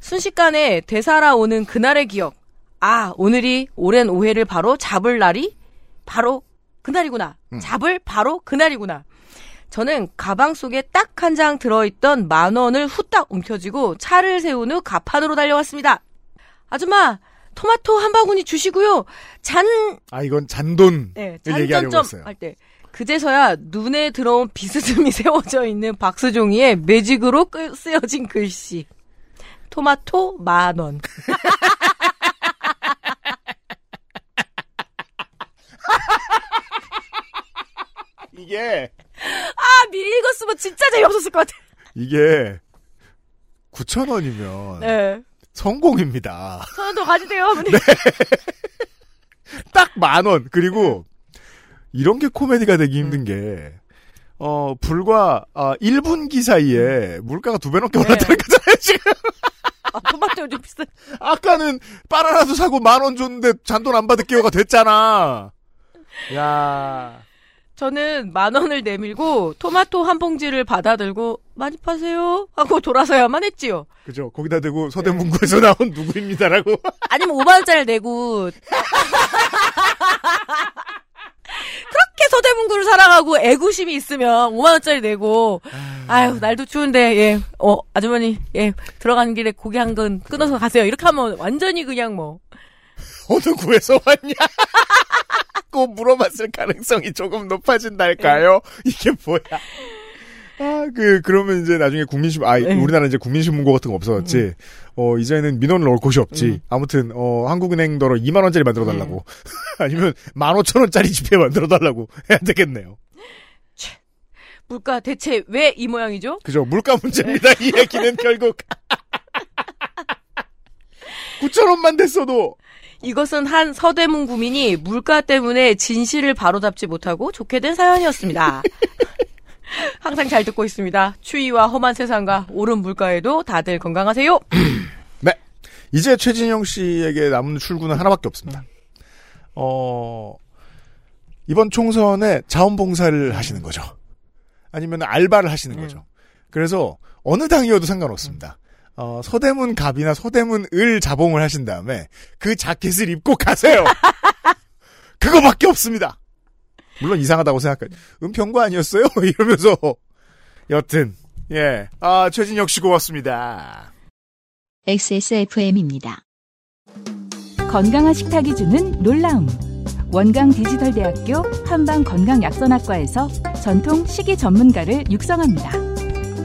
순식간에 되살아 오는 그날의 기억. 아, 오늘이 오랜 오해를 바로 잡을 날이 바로 그날이구나. 잡을 바로 그날이구나. 저는 가방 속에 딱 한 장 들어있던 만 원을 후딱 움켜쥐고 차를 세운 후 가판으로 달려왔습니다. 아줌마, 토마토 한 바구니 주시고요. 잔, 아 이건 잔돈을 네, 했어요. 할 때. 그제서야 눈에 들어온 비스듬히 [laughs] 세워져 있는 박스종이에 매직으로 끄- 쓰여진 글씨. 토마토 만 원. [laughs] 이게 아, 미리 읽었으면 진짜 재미없었을 것 같아. 이게 9천 원이면 네. 성공입니다. 저는 더 가지세요. 어머니. 딱만 원. 그리고 이런 게 코미디가 되기 힘든 게 어, 불과 아, 1분기 사이에 물가가 두 배 넘게 올랐다는 거잖아요, 지금. 아, 토마토 요즘 비싸. 아까는 바나나도 사고 만 원 줬는데 잔돈 안 받을게요가 됐잖아. 야. 저는 만 원을 내밀고 토마토 한 봉지를 받아들고 많이 파세요 하고 돌아서야만 했지요. 그죠. 거기다 대고 서대문구에서 나온 누구입니다라고. 아니면 5만 원짜리를 내고. 그렇게 서대문구를 살아가고 애구심이 있으면 5만 원짜리 내고. 아유 날도 추운데 예 어 아주머니 예. 들어가는 길에 고기 한건 끊어서 가세요. 이렇게 하면 완전히 그냥 뭐 어느 구에서 왔냐? [laughs] 고 물어봤을 가능성이 조금 높아진달까요? 이게 뭐야? 아, 그, 그러면 이제 나중에 국민신문, 아, 네. 우리나라 이제 국민신문고 같은 거 없어졌지. 어, 이제는 민원을 넣을 곳이 없지. 아무튼, 어, 한국은행더러 2만원짜리 만들어달라고. [laughs] 아니면 15,000원짜리 지폐 만들어달라고 해야 되겠네요. 물가 대체 왜 이 모양이죠? 그죠. 물가 문제입니다. 이 얘기는 결국. [laughs] 9,000원만 됐어도. 이것은 한 서대문 구민이 물가 때문에 진실을 바로잡지 못하고 좋게 된 사연이었습니다. [laughs] 항상 잘 듣고 있습니다. 추위와 험한 세상과 오른 물가에도 다들 건강하세요. [clears throat] 네. 이제 최진영 씨에게 남은 출구는 하나밖에 없습니다. 어, 이번 총선에 자원봉사를 하시는 거죠. 아니면 알바를 하시는 거죠. 그래서 어느 당이어도 상관없습니다. 어, 서대문 갑이나 서대문 을 자봉을 하신 다음에 그 자켓을 입고 가세요. [laughs] 그거밖에 없습니다. 물론 이상하다고 생각할 은평구 아니었어요? [laughs] 이러면서 여튼 예, 아 최진혁 씨 고맙습니다. XSFM입니다. 건강한 식탁이 주는 놀라움. 원강 디지털대학교 한방 건강약선학과에서 전통 식이 전문가를 육성합니다.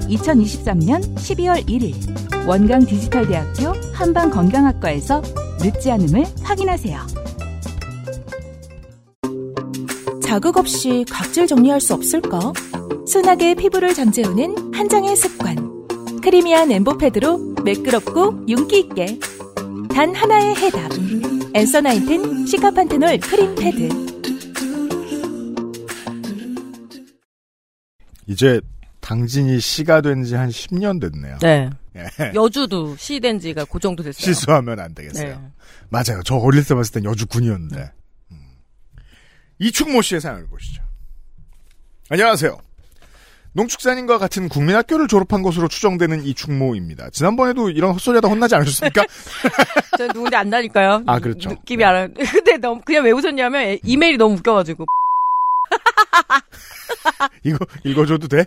2023년 12월 1일 원강 디지털대학교 한방건강학과에서 늦지 않음을 확인하세요. 자극 없이 각질 정리할 수 없을까? 순하게 피부를 잠재우는 한 장의 습관. 크리미한 엠보패드로 매끄럽고 윤기 있게. 단 하나의 해답. 엔서 나인틴 시카판테놀 크림 패드. 이제 당진이 시가 된 지 한 10년 됐네요. 네. 예. 여주도 시 된 지가 그 정도 됐어요. 실수하면 안 되겠어요. 네. 맞아요. 저 어릴 때 봤을 땐 여주 군이었는데. 음. 이충모 씨의 사연을 보시죠. 안녕하세요. 농축산인과 같은 국민학교를 졸업한 것으로 추정되는 이충모입니다. 지난번에도 이런 헛소리하다 혼나지 않으셨습니까? [laughs] 저는 누군지 안다니까요. 아, 그렇죠. 느낌이 알아요. 근데 너무 그냥 왜 웃었냐면 에- 이메일이 너무 웃겨가지고. [laughs] 이거 읽어줘도 돼?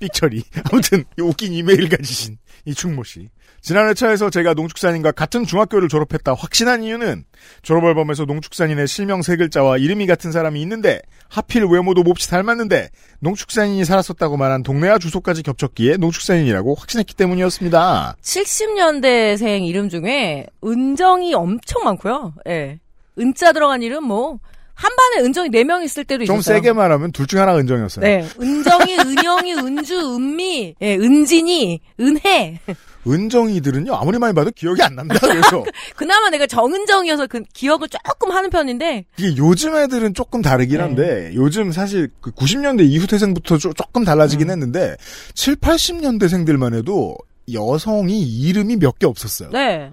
삑처리. 아무튼 이 웃긴 이메일 가지신 이충모 씨. 지난 회차에서 제가 농축산인과 같은 중학교를 졸업했다 확신한 이유는 졸업 앨범에서 농축산인의 실명 세 글자와 이름이 같은 사람이 있는데 하필 외모도 몹시 닮았는데 농축산인이 살았었다고 말한 동네와 주소까지 겹쳤기에 농축산인이라고 확신했기 때문이었습니다. 70년대생 이름 중에 은정이 엄청 많고요. 예. 은자 들어간 이름 뭐 한 반에 은정이 네명 있을 때도 좀 있었어요. 세게 말하면 둘 중에 하나가 은정이었어요. 네, 은정이, 은영이, 은주, 은미, 예, 은진이, 은혜. 은정이들은요 아무리 많이 봐도 기억이 안 납니다. 그래서 [laughs] 그나마 내가 정은정이어서 그 기억을 조금 하는 편인데 이게 요즘 애들은 조금 다르긴 네. 한데 요즘 사실 그 90년대 이후 태생부터 조, 금 달라지긴 음. 했는데 7, 80년대생들만 해도 여성이 이름이 몇 개 없었어요. 네,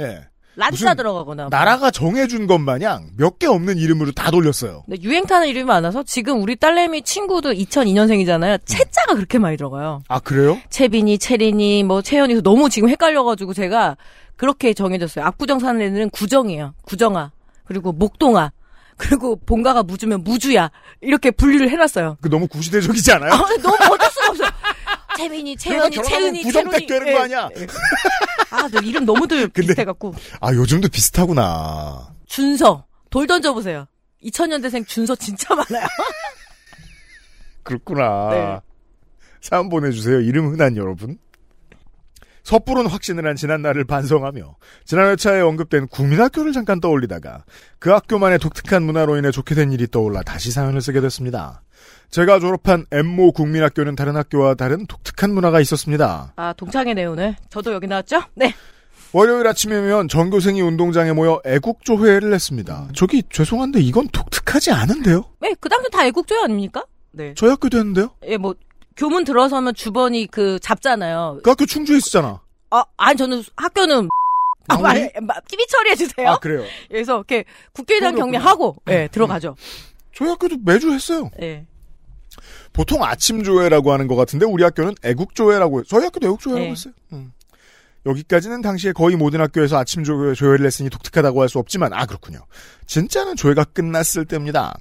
예. 무슨 들어가거나. 나라가 정해준 것 마냥 몇 개 없는 이름으로 다 돌렸어요. 근데 유행 타는 이름이 많아서 지금 우리 딸내미 친구도 2002년생이잖아요. 채자가 그렇게 많이 들어가요. 아 그래요? 채빈이, 채린이, 뭐 채연이 너무 지금 헷갈려가지고 제가 그렇게 정해졌어요. 압구정 사는 애들은 구정이에요. 구정아. 그리고 목동아. 그리고 본가가 무주면 무주야. 이렇게 분류를 해놨어요. 그 너무 구시대적이지 않아요? 아, 너무 어쩔 수가 없어요. 채민이, 채연이, 채은이, 채론이. 되는 거 아니야? 예. [laughs] 아, 너 이름 너무들 [laughs] 근데- 비슷해갖고. 아 요즘도 비슷하구나. 준서. 돌 던져보세요. 2000년대생 준서 진짜 많아요. 그렇구나. 네. 사연 보내주세요. 이름 흔한 여러분. 섣부른 확신을 한 지난날을 반성하며 지난 회차에 언급된 국민학교를 잠깐 떠올리다가 그 학교만의 독특한 문화로 인해 좋게 된 일이 떠올라 다시 사연을 쓰게 됐습니다. 제가 졸업한 엠모 국민학교는 다른 학교와 다른 독특한 문화가 있었습니다. 아, 동창회네, 오늘. 저도 여기 나왔죠? 네. 월요일 아침이면 전교생이 운동장에 모여 애국조회를 했습니다. 저기 죄송한데 이건 독특하지 않은데요? 네, 그 당시 다 애국조회 아닙니까? 네. 저희 학교도 했는데요? 예, 뭐, 교문 들어서면 주번이 그 잡잖아요. 그 학교 충주에 있었잖아. 아, 아니, 저는 학교는. 아? 말, 말, TV 처리해 주세요. 아 그래요. 그래서 이렇게 국회의장 경례하고, 예, 들어가죠. 저희 학교도 매주 했어요. 예. 보통 아침 조회라고 하는 것 같은데 우리 학교는 애국 조회라고. 저희 학교도 애국 조회라고 네. 했어요. 음. 여기까지는 당시에 거의 모든 학교에서 아침 조회, 조회를 했으니 독특하다고 할 수 없지만 아 그렇군요. 진짜는 조회가 끝났을 때입니다.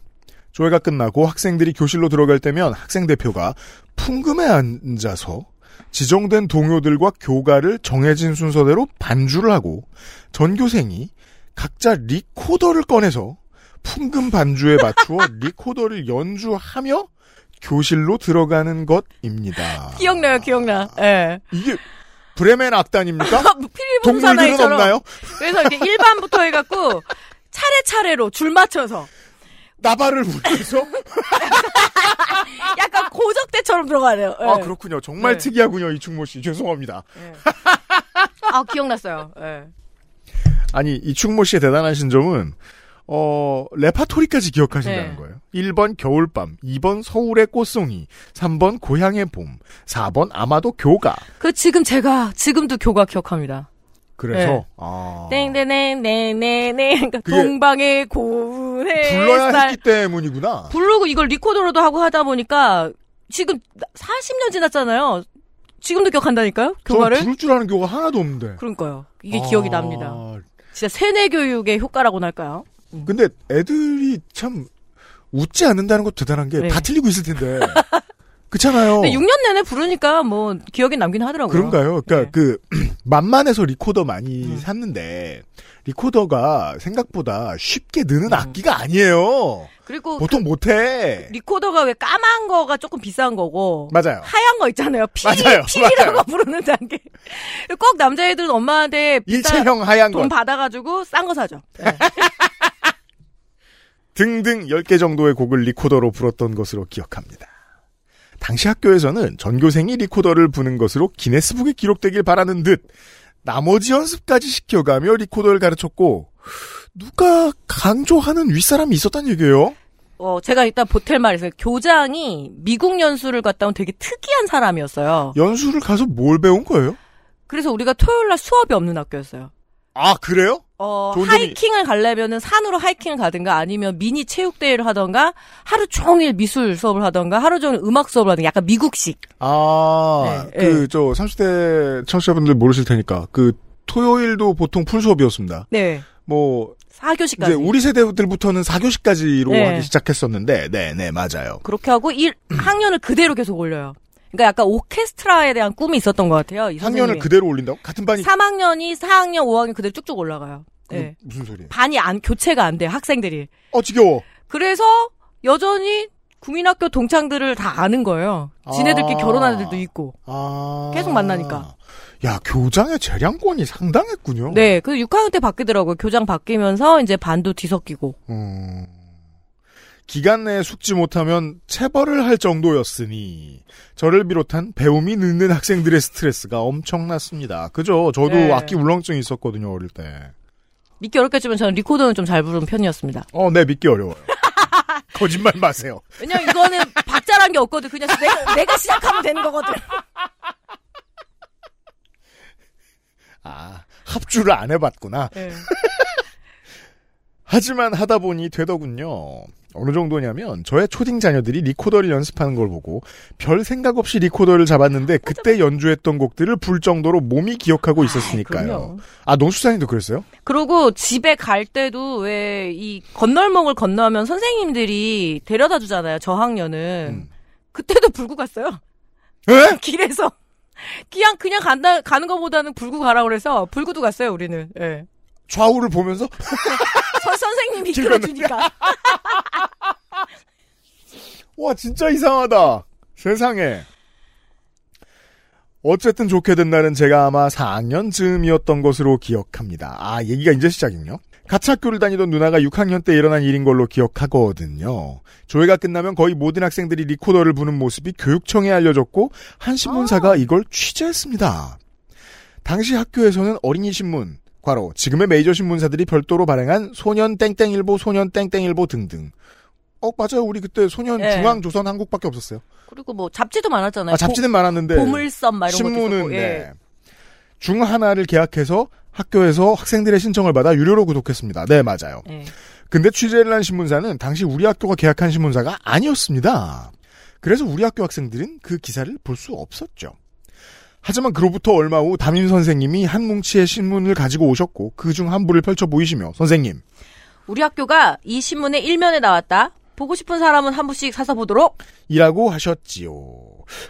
조회가 끝나고 학생들이 교실로 들어갈 때면 학생 대표가 풍금에 앉아서 지정된 동요들과 교가를 정해진 순서대로 반주를 하고 전교생이 각자 리코더를 꺼내서 풍금 반주에 맞추어 [laughs] 리코더를 연주하며 교실로 들어가는 것입니다. 기억나요, 기억나. 예. 이게 브레멘 악단입니까? [laughs] 동물들은 피리봉사나이처럼. 없나요? 그래서 이렇게 1반부터 해갖고, 차례차례로 줄 맞춰서, 나발을 부르면서? [laughs] 약간 고적대처럼 들어가네요. 예. 아 그렇군요. 정말 네. 특이하군요. 이충모 씨. 죄송합니다. 아, 기억났어요. 예. 아니 이충모 씨의 대단하신 점은 어 레파토리까지 기억하신다는 네. 거예요. 1번 겨울밤, 2번 서울의 꽃송이, 3번 고향의 봄, 4번 아마도 교가. 그, 지금 제가, 지금도 교가 기억합니다. 그래서 네. 아 그러니까 동방의 고운 불러야 햇살 했기 때문이구나. 부르고 이걸 리코더로도 하고 하다 보니까 지금 40년 지났잖아요. 지금도 기억한다니까요? 저 교과를? 부를 줄 아는 교가 하나도 없는데. 그러니까요. 이게 아, 기억이 납니다. 진짜 세뇌 교육의 효과라고나 할까요? 근데 애들이 참 웃지 않는다는 것도 대단한 게 네. 다 틀리고 있을 텐데. [laughs] 그렇잖아요. 근데 6년 내내 부르니까 뭐 기억에 남긴 하더라고요. 그런가요? 그러니까 네. 그 [clears throat] 만만해서 리코더 많이 음. 샀는데 리코더가 생각보다 쉽게 음. 느는 악기가 아니에요. 그리고 보통 못해. 리코더가 왜 까만 거가 조금 비싼 거고 맞아요. 하얀 거 있잖아요. 피, 맞아요. 피리라고 맞아요. 부르는다는 게. [laughs] 꼭 남자애들은 엄마한테 일체형 하얀 돈것 받아가지고 싼 거 사죠. [laughs] 등등 10개 정도의 곡을 리코더로 불었던 것으로 기억합니다. 당시 학교에서는 전교생이 리코더를 부는 것으로 기네스북에 기록되길 바라는 듯 나머지 연습까지 시켜가며 리코더를 가르쳤고 누가 강조하는 윗사람이 있었단 얘기예요. 어, 제가 일단 보탤 말에서 교장이 미국 연수를 갔다 온 되게 특이한 사람이었어요. 연수를 가서 뭘 배운 거예요? 그래서 우리가 토요일 날 수업이 없는 학교였어요. 아 그래요? 어, 하이킹을 가려면은 산으로 하이킹을 가든가 아니면 미니 체육대회를 하던가 하루 종일 미술 수업을 하던가 하루 종일 음악 수업을 하든가 약간 미국식. 아, 네, 그, 저, 30대 청취자분들 모르실 테니까, 그, 토요일도 보통 풀 수업이었습니다. 네. 뭐, 4교시까지. 이제 우리 세대들부터는 4교시까지로 네. 하기 시작했었는데, 네, 네, 맞아요. 그렇게 하고 1 학년을 그대로 계속 올려요. 그러니까 약간 오케스트라에 대한 꿈이 있었던 것 같아요. 이 학년을 선생님이. 그대로 올린다고? 같은 반이, 3학년이 4학년, 5학년 그대로 쭉쭉 올라가요. 네. 무슨 소리예요? 반이 안 교체가 안 돼요. 학생들이. 어, 지겨워. 그래서 여전히 국민학교 동창들을 다 아는 거예요. 지네들끼리 아. 결혼한 애들도 있고. 아. 계속 만나니까. 야, 교장의 재량권이 상당했군요. 네, 그 6학년 때 바뀌더라고요. 교장 바뀌면서 이제 반도 뒤섞이고. 음, 기간 내에 숙지 못하면 체벌을 할 정도였으니 저를 비롯한 배움이 늦는 학생들의 스트레스가 엄청났습니다. 그죠? 저도 네. 악기 울렁증이 있었거든요 어릴 때. 믿기 어렵겠지만 저는 리코더는 좀 잘 부르는 편이었습니다. 어, 네 믿기 어려워요. [laughs] 거짓말 마세요. 왜냐면 이거는 박자란 게 없거든. 그냥 내가, 내가 시작하면 되는 거거든. 아, 합주를 안 해봤구나. 네. [laughs] 하지만 하다 보니 되더군요. 어느 정도냐면 저의 초딩 자녀들이 리코더를 연습하는 걸 보고 별 생각 없이 리코더를 잡았는데 그때 연주했던 곡들을 불 정도로 몸이 기억하고 있었으니까요. 그럼요. 아, 농수사님도 그랬어요? 그리고 집에 갈 때도 왜 이 건널목을 건너면 선생님들이 데려다 주잖아요. 저학년은. 음. 그때도 불고 갔어요. 에? [laughs] 길에서. 그냥, 그냥 간다, 가는 것보다는 불고 가라 그래서 불고도 갔어요, 우리는. 예. 좌우를 보면서 [laughs] 선, 선생님이 길 이끌어주니까. [laughs] 와 진짜 이상하다. 세상에. 어쨌든 좋게 된 날은 제가 아마 4학년 즈음이었던 것으로 기억합니다. 아, 얘기가 이제 시작이군요. 같이 학교를 다니던 누나가 6학년 때 일어난 일인 걸로 기억하거든요. 조회가 끝나면 거의 모든 학생들이 리코더를 부는 모습이 교육청에 알려졌고 한 신문사가 이걸 취재했습니다. 당시 학교에서는 어린이 신문, 과로 지금의 메이저 신문사들이 별도로 발행한 소년 땡땡일보, 소년 땡땡일보 등등. 어 맞아요. 우리 그때 소년 예. 중앙 조선 한국밖에 없었어요. 그리고 뭐 잡지도 많았잖아요. 아 잡지는 많았는데 보, 보물섬 막 이런 것도 신문은 있었고. 예. 네. 중 하나를 계약해서 학교에서 학생들의 신청을 받아 유료로 구독했습니다. 네 맞아요. 예. 근데 취재를 한 신문사는 당시 우리 학교가 계약한 신문사가 아니었습니다. 그래서 우리 학교 학생들은 그 기사를 볼 수 없었죠. 하지만 그로부터 얼마 후 담임 선생님이 한 뭉치의 신문을 가지고 오셨고 그 중 한 부를 펼쳐 보이시며 선생님 우리 학교가 이 신문의 일면에 나왔다. 보고 싶은 사람은 한 부씩 사서 보도록. 이라고 하셨지요.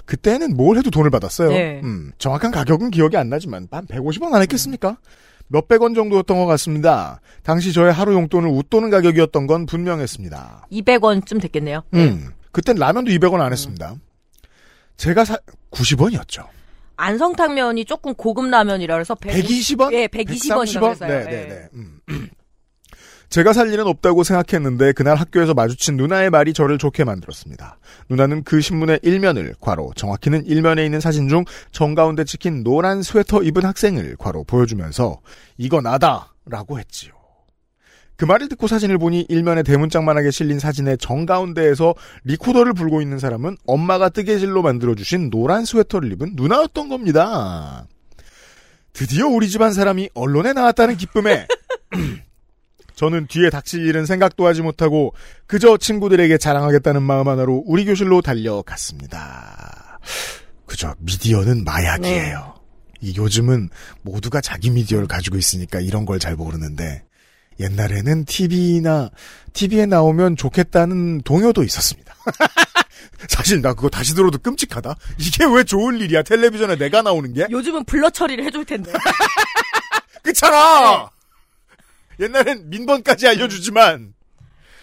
그때는 뭘 해도 돈을 받았어요. 네. 음, 정확한 가격은 기억이 안 나지만 한 150원 안 했겠습니까? 몇백 원 정도였던 것 같습니다. 당시 저의 하루 용돈을 웃도는 가격이었던 건 분명했습니다. 200원쯤 됐겠네요. 음, 그땐 라면도 200원 안 했습니다. 제가 사 90원이었죠. 안성탕면이 조금 고급 라면이라 그래서 120원? 예, 120원이라고 130원? 했어요. 네, 예. 네, 네. 음. 제가 살 일은 없다고 생각했는데 그날 학교에서 마주친 누나의 말이 저를 좋게 만들었습니다. 누나는 그 신문의 일면을 괄호 정확히는 일면에 있는 사진 중 정가운데 찍힌 노란 스웨터 입은 학생을 괄호 보여주면서 이거 나다라고 했지요. 그 말을 듣고 사진을 보니 일면에 대문짝만하게 실린 사진의 정가운데에서 리코더를 불고 있는 사람은 엄마가 뜨개질로 만들어주신 노란 스웨터를 입은 누나였던 겁니다. 드디어 우리 집안 사람이 언론에 나왔다는 기쁨에 [laughs] 저는 뒤에 닥칠 일은 생각도 하지 못하고 그저 친구들에게 자랑하겠다는 마음 하나로 우리 교실로 달려갔습니다. 그저 미디어는 마약이에요. 이 요즘은 모두가 자기 미디어를 가지고 있으니까 이런 걸 잘 모르는데 옛날에는 TV나 TV에 나오면 좋겠다는 동요도 있었습니다. [laughs] 사실 나 그거 다시 들어도 끔찍하다. 이게 왜 좋은 일이야? 텔레비전에 내가 나오는 게? 요즘은 블러 처리를 해줄 텐데. [laughs] 그렇잖아. 옛날엔 민번까지 알려주지만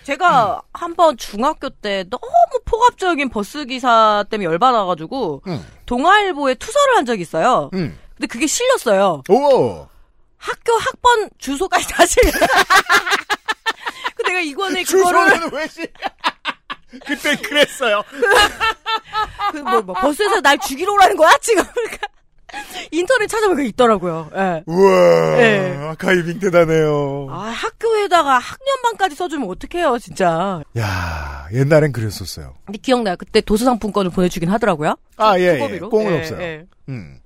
제가 한번 중학교 때 너무 폭압적인 버스 기사 때문에 열받아가지고 음. 동아일보에 투서를 한 적이 있어요. 음. 근데 그게 실렸어요. 오 학교 학번 주소까지 다 실려. [laughs] 그 내가 이번에 그거를 주소는 왜 씨? [laughs] 그때 그랬어요. [laughs] 그 뭐, 뭐 버스에서 날 죽이러 오라는 거야 지금? 그러니까 인터넷 찾아보니까 있더라고요. 예. 우와 네. 아카이빙 대단해요. 아 학교에다가 학년반까지 써주면 어떡해요 진짜. 야 옛날엔 그랬었어요. 근데 기억나요. 그때 도서 상품권을 보내주긴 하더라고요. 아 예, 예. 꽁은 예, 없어요. 예. 음.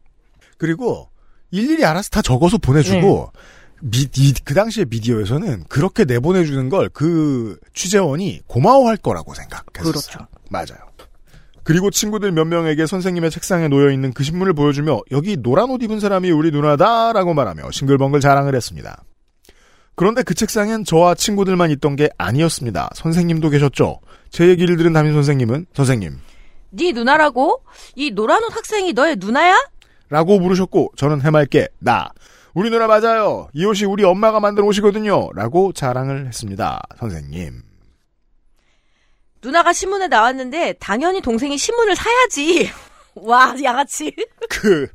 그리고 일일이 알아서 다 적어서 보내주고 미, 이, 그 당시에 미디어에서는 그렇게 내보내주는 걸 그 취재원이 고마워할 거라고 생각했었어요. 그렇죠. 맞아요. 그리고 친구들 몇 명에게 선생님의 책상에 놓여 있는 그 신문을 보여주며 여기 노란 옷 입은 사람이 우리 누나다라고 말하며 싱글벙글 자랑을 했습니다. 그런데 그 책상엔 저와 친구들만 있던 게 아니었습니다. 선생님도 계셨죠. 제 얘기를 들은 담임 선생님은 선생님 네 누나라고? 이 노란 옷 학생이 너의 누나야? 라고 물으셨고 저는 해맑게 나 우리 누나 맞아요. 이 옷이 우리 엄마가 만든 옷이거든요. 라고 자랑을 했습니다. 선생님. 누나가 신문에 나왔는데 당연히 동생이 신문을 사야지. [laughs] 와 양아치. 그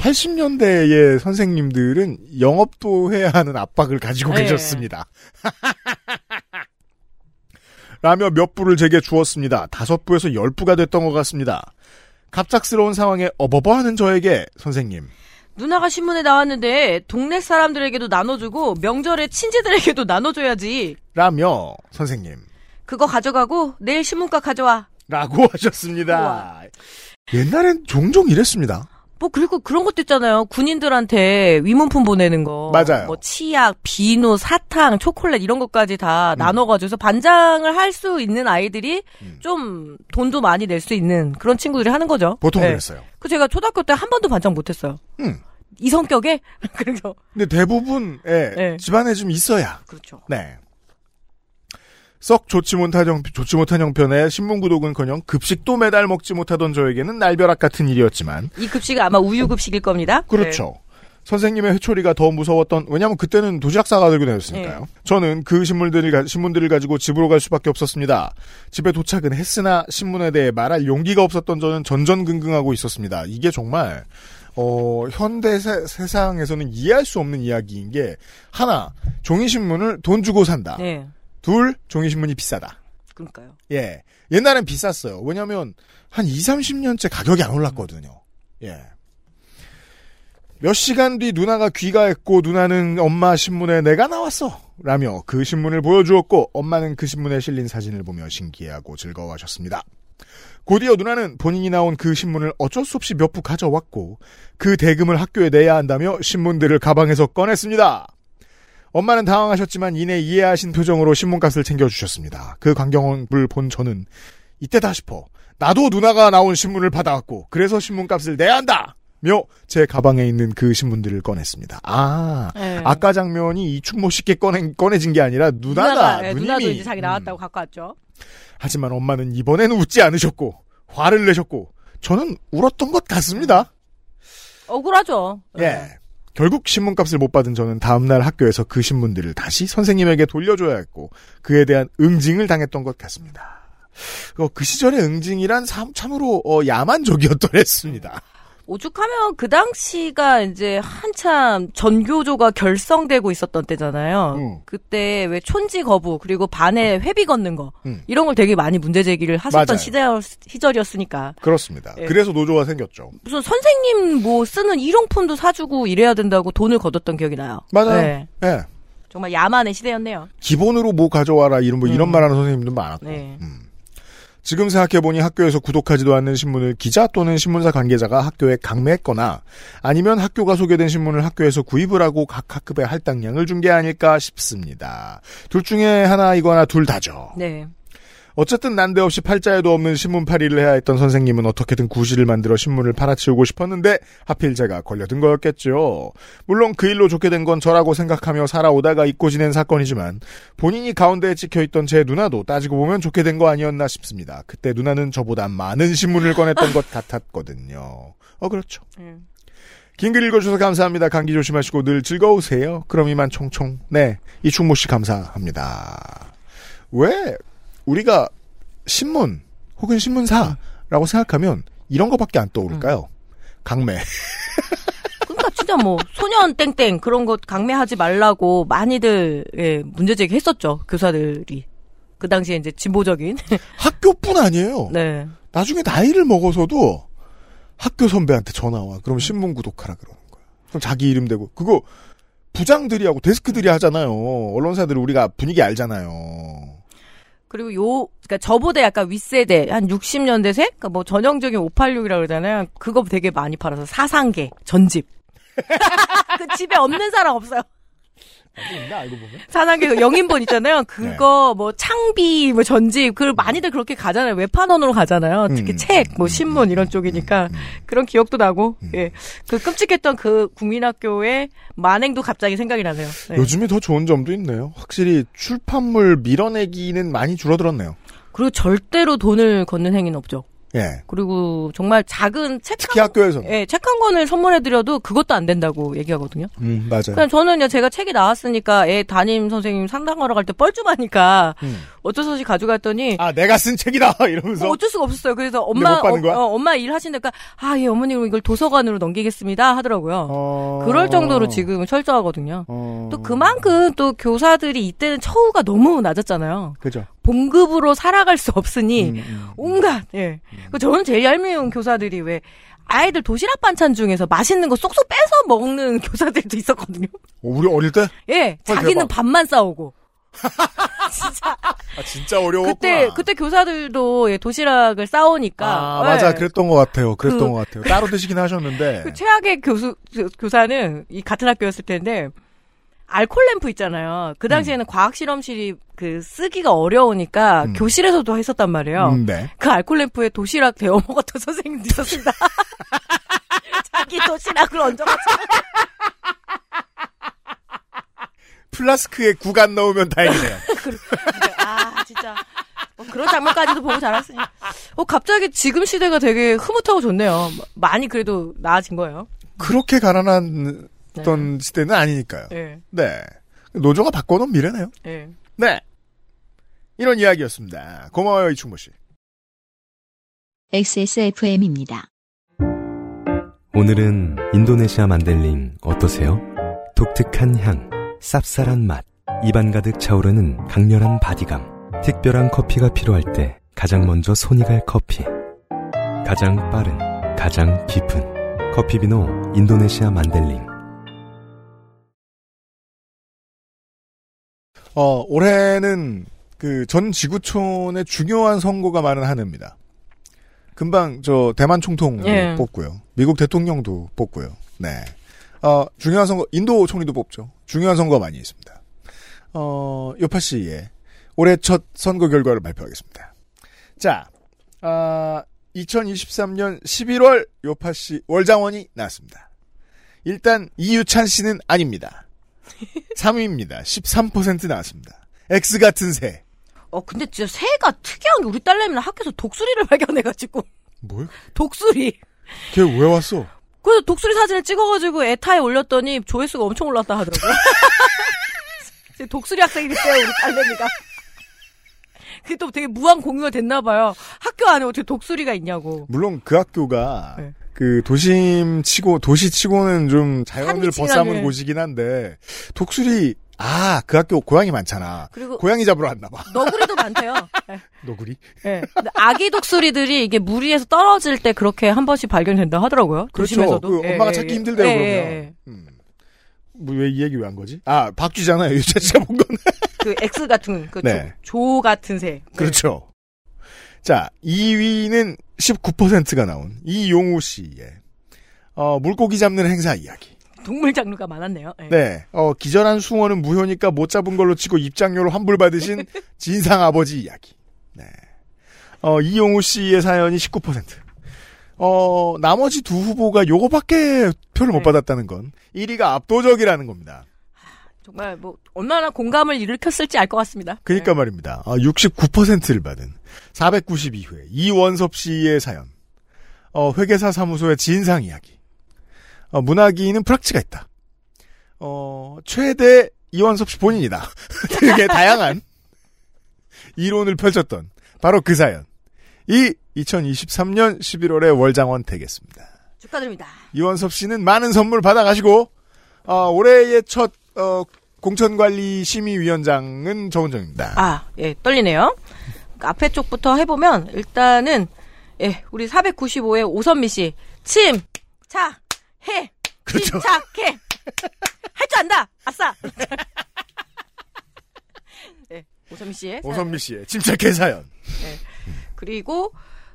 80년대의 선생님들은 영업도 해야 하는 압박을 가지고 네. 계셨습니다. [laughs] 라며 몇 부를 제게 주었습니다. 다섯 부에서 열 부가 됐던 것 같습니다. 갑작스러운 상황에 어버버하는 저에게 선생님 누나가 신문에 나왔는데 동네 사람들에게도 나눠주고 명절에 친지들에게도 나눠줘야지. 라며 선생님 그거 가져가고 내일 신문가 가져와. 라고 [laughs] 하셨습니다. 옛날엔 종종 이랬습니다. 뭐 그리고 그런 것도 있잖아요. 군인들한테 위문품 보내는 거. 맞아요. 뭐 치약, 비누, 사탕, 초콜릿 이런 것까지 다 나눠가지고서 반장을 할 수 있는 아이들이 음. 좀 돈도 많이 낼 수 있는 그런 친구들이 하는 거죠. 보통 네. 그랬어요. 그 제가 초등학교 때 한 번도 반장 못했어요. 음. 이 성격에 [laughs] 그래서 근데 대부분의 네. 집안에 좀 있어야 그렇죠. 네. 썩 좋지 못한 형, 좋지 못한 형편에 신문 구독은커녕 급식도 매달 먹지 못하던 저에게는 날벼락 같은 일이었지만 이 급식은 아마 우유 급식일 겁니다. 그렇죠. 선생님의 회초리가 더 무서웠던 왜냐하면 그때는 도시락 싸가 들고 다녔으니까요. 저는 그 신문들을 가- 신문들을 가지고 집으로 갈 수밖에 없었습니다. 집에 도착은 했으나 신문에 대해 말할 용기가 없었던 저는 전전긍긍하고 있었습니다. 이게 정말 어, 현대 세, 세상에서는 이해할 수 없는 이야기인 게 하나 종이 신문을 돈 주고 산다. 네. 네. 둘 종이 신문이 비싸다. 그러니까요. 예. 옛날엔 비쌌어요. 왜냐면 한 2, 30년째 가격이 안 올랐거든요. 예. 몇 시간 뒤 누나가 귀가했고 누나는 엄마 신문에 내가 나왔어. 라며 그 신문을 보여주었고 엄마는 그 신문에 실린 사진을 보며 신기해하고 즐거워하셨습니다. 곧이어 누나는 본인이 나온 그 신문을 어쩔 수 없이 몇 부 가져왔고 그 대금을 학교에 내야 한다며 신문들을 가방에서 꺼냈습니다. 엄마는 당황하셨지만 이내 이해하신 표정으로 신문값을 챙겨주셨습니다. 그 광경을 본 저는 이때다 싶어 나도 누나가 나온 신문을 받아왔고 그래서 신문값을 내야 한다! 며 제 가방에 있는 그 신문들을 꺼냈습니다. 아, 네. 아까 장면이 이충모 씨께 꺼내, 꺼내진 게 아니라 누나가, 네, 누님이. 누나도 이제 자기 음. 나왔다고 갖고 왔죠. 하지만 엄마는 이번에는 웃지 않으셨고 화를 내셨고 저는 울었던 것 같습니다. 억울하죠. 네. 예. 결국 신문값을 못 받은 저는 다음날 학교에서 그 신문들을 다시 선생님에게 돌려줘야 했고 그에 대한 응징을 당했던 것 같습니다. 어, 그 시절의 응징이란 참, 참으로 어, 야만적이었던 [laughs] 했습니다. 오죽하면 그 당시가 이제 한참 전교조가 결성되고 있었던 때잖아요. 음. 그때 왜 촌지 거부 그리고 반에 회비 걷는 거 음. 이런 걸 되게 많이 문제 제기를 하셨던. 시대 시절이었으니까 그렇습니다. 예. 그래서 노조가 생겼죠. 무슨 선생님 뭐 쓰는 일용품도 사주고 이래야 된다고 돈을 걷었던 기억이 나요. 맞아요. 네. 예. 정말 야만의 시대였네요. 기본으로 뭐 가져와라 이런 뭐 이런 음. 말하는 선생님도 많았고. 네. 음. 지금 생각해보니 학교에서 구독하지도 않는 신문을 기자 또는 신문사 관계자가 학교에 강매했거나 아니면 학교가 소개된 신문을 학교에서 구입을 하고 각 학급에 할당량을 준 게 아닐까 싶습니다. 둘 중에 하나이거나 둘 다죠. 네. 어쨌든 난데없이 팔자에도 없는 신문 팔이를 해야 했던 선생님은 어떻게든 구실을 만들어 신문을 팔아치우고 싶었는데 하필 제가 걸려든 거였겠죠. 물론 그 일로 좋게 된 건 저라고 생각하며 살아오다가 잊고 지낸 사건이지만 본인이 가운데에 찍혀있던 제 누나도 따지고 보면 좋게 된 거 아니었나 싶습니다. 그때 누나는 저보다 많은 신문을 꺼냈던 것 같았거든요. 어 그렇죠. 음. 긴글 읽어주셔서 감사합니다. 감기 조심하시고 늘 즐거우세요. 그럼 이만 총총. 네. 이충모 씨 감사합니다. 왜 우리가 신문 혹은 신문사라고 생각하면 이런 거밖에 안 떠오를까요? 강매. [laughs] 그러니까 진짜 뭐 소년 땡땡 그런 거 강매하지 말라고 많이들 예, 문제 제기했었죠 교사들이 그 당시에 이제 진보적인 [laughs] 학교뿐 아니에요. 네 나중에 나이를 먹어서도 학교 선배한테 전화 와. 그럼 신문 구독하라 그러는 거야. 그럼 자기 이름 대고 그거 부장들이 하고 데스크들이 하잖아요. 언론사들은 우리가 분위기 알잖아요. 그리고 요 그러니까 저보다 약간 윗세대 한 60년대생 그러니까 뭐 전형적인 586이라고 그러잖아요. 그거 되게 많이 팔아서 사상계 전집. [laughs] 그 집에 없는 사람 없어요 있나? 알고 보면? 사상계 그 영인본 있잖아요. [laughs] 그거 뭐 창비 뭐 전집 그걸 많이들 그렇게 가잖아요. 외판원으로 가잖아요. 특히 음, 책 뭐 신문 이런 쪽이니까 그런 기억도 나고. 예 그 끔찍했던 그 국민학교의 만행도 갑자기 생각이 나네요. 네. 요즘에 더 좋은 점도 있네요. 확실히 출판물 밀어내기는 많이 줄어들었네요. 그리고 절대로 돈을 걷는 행위는 없죠 예. 그리고 정말 작은 책 특히 한, 학교에서. 예, 책 한 권을 선물해드려도 그것도 안 된다고 얘기하거든요. 음, 맞아요. 그냥 저는 그냥 제가 책이 나왔으니까 애 담임 선생님 상담하러 갈 때 뻘쭘하니까 음. 어쩔 수 없이 가져갔더니 아, 내가 쓴 책이다! [laughs] 이러면서. 뭐 어쩔 수가 없었어요. 그래서 엄마? 어, 어, 엄마 일 하신다니까 아, 예, 어머님 이걸 도서관으로 넘기겠습니다 하더라고요. 어... 그럴 정도로 지금 철저하거든요. 어... 또 그만큼 또 교사들이 이때는 처우가 너무 낮았잖아요. 그죠. 봉급으로 살아갈 수 없으니 음, 음. 온갖 예. 그 저는 제일 얄미운 교사들이 왜 아이들 도시락 반찬 중에서 맛있는 거 쏙쏙 빼서 먹는 [laughs] 교사들도 있었거든요. 어, 우리 어릴 때? 예, 헐, 자기는 대박. 밥만 싸오고. [laughs] 진짜 아, 진짜 어려웠구나. 그때 그때 교사들도 예, 도시락을 싸오니까 아, 예. 맞아. 그랬던 것 같아요. 그랬던 그- 것 같아요. 따로 드시긴 하셨는데. [laughs] 그 최악의 교수 교- 교사는 이 같은 학교였을 텐데 알콜 램프 있잖아요. 그 당시에는 과학 실험실이 그 쓰기가 어려우니까 음. 교실에서도 했었단 말이에요. 음, 네. 그 알콜 램프에 도시락 데워 먹었던 [laughs] 선생님도 있었습니다. [laughs] 자기 도시락을 얹어가지고 플라스크에 구간 넣으면 다행이네요. [laughs] 아 진짜 어, 그런 장면까지도 보고 자랐으니. 어 갑자기 지금 시대가 되게 흐뭇하고 좋네요. 많이 그래도 나아진 거예요. 그렇게 가난 했던 시대는 아니니까요. 예, 네. 노조가 바꿔놓은 미래네요. 예. 네. 이런 이야기였습니다. 고마워요, 이충모 씨. XSFM입니다. 오늘은 인도네시아 만델링 어떠세요? 독특한 향, 쌉쌀한 맛, 입안 가득 차오르는 강렬한 바디감. 특별한 커피가 필요할 때 가장 먼저 손이 갈 커피. 가장 빠른, 가장 깊은 커피비노 인도네시아 만델링. 어, 올해는 그 전 지구촌의 중요한 선거가 많은 한 해입니다. 금방 저 대만 총통도 예. 뽑고요. 미국 대통령도 뽑고요. 네. 어, 중요한 선거, 인도 총리도 뽑죠. 중요한 선거가 많이 있습니다. 어, 요파 씨의 올해 첫 선거 결과를 발표하겠습니다. 자, 아, 2023년 11월 요파 씨 월장원이 나왔습니다. 일단 이유찬 씨는 아닙니다. 3위입니다. 13% 나왔습니다. X 같은 새. 어 근데 진짜 새가 특이한 게 우리 딸내미는 학교에서 독수리를 [laughs] 발견해가지고 뭐야? 독수리. 걔 왜 왔어? 그래서 독수리 사진을 찍어가지고 에타에 올렸더니 조회수가 엄청 올랐다 하더라고요. [laughs] 독수리 학생이 됐어요, 우리 딸내미가. 그게 또 되게 무한 공유가 됐나 봐요. 학교 안에 어떻게 독수리가 있냐고. 물론 그 학교가 네. 그 도심 치고 도시 치고는 좀 자연을 벗삼은. 곳이긴 한데 독수리 아 그 학교 고양이 많잖아. 그리고 고양이 잡으러 왔나 봐. 너구리도 많대요. 예. [laughs] 너구리? 예. 근데 아기 독수리들이 이게 물 위에서 떨어질 때 그렇게 한 번씩 발견된다 하더라고요. 그렇죠. 도심에서도. 그 예, 엄마가 예, 찾기 예. 힘들대요 예, 그러면. 예, 음. 뭐왜 이 얘기 왜 한 거지? 아 박쥐잖아요. [laughs] 유채 씨가 본 건. 그 X 같은 그 네. 조, 조 같은 새. 네. 그렇죠. 자 2위는 19%가 나온 이용우 씨의 어, 물고기 잡는 행사 이야기. 동물 장르가 많았네요. 예. 네. 어, 기절한 숭어는 무효니까 못 잡은 걸로 치고 입장료로 환불 받으신 [laughs] 진상 아버지 이야기. 네. 어, 이용우 씨의 사연이 19%. 어, 나머지 두 후보가 요거밖에 표를 못 네. 받았다는 건 1위가 압도적이라는 겁니다. 정말 뭐 얼마나 공감을 일으켰을지 알 것 같습니다. 그니까 말입니다. 아, 69%를 받은 492회 이원섭 씨의 사연. 어, 회계사 사무소의 진상 이야기. 어, 문화기는 프락치가 있다. 어, 최대 이원섭 씨 본인이다. [laughs] 되게 다양한 이론을 펼쳤던 바로 그 사연. 이 2023년 11월의 월장원 되겠습니다. 예. 축하드립니다. 이원섭 씨는 많은 선물 받아가시고 어, 올해의 첫 어, 공천관리 심의위원장은 정은정입니다. 아, 예, 떨리네요. 그 앞에 쪽부터 해보면, 일단은, 예, 우리 495의 오선미 씨, 침, 차, 해, 그렇죠. 침, 차, 해. 할 줄 안다! 아싸! [laughs] 예, 오선미 씨의. 오선미 씨의 침착해 사연. 그리고,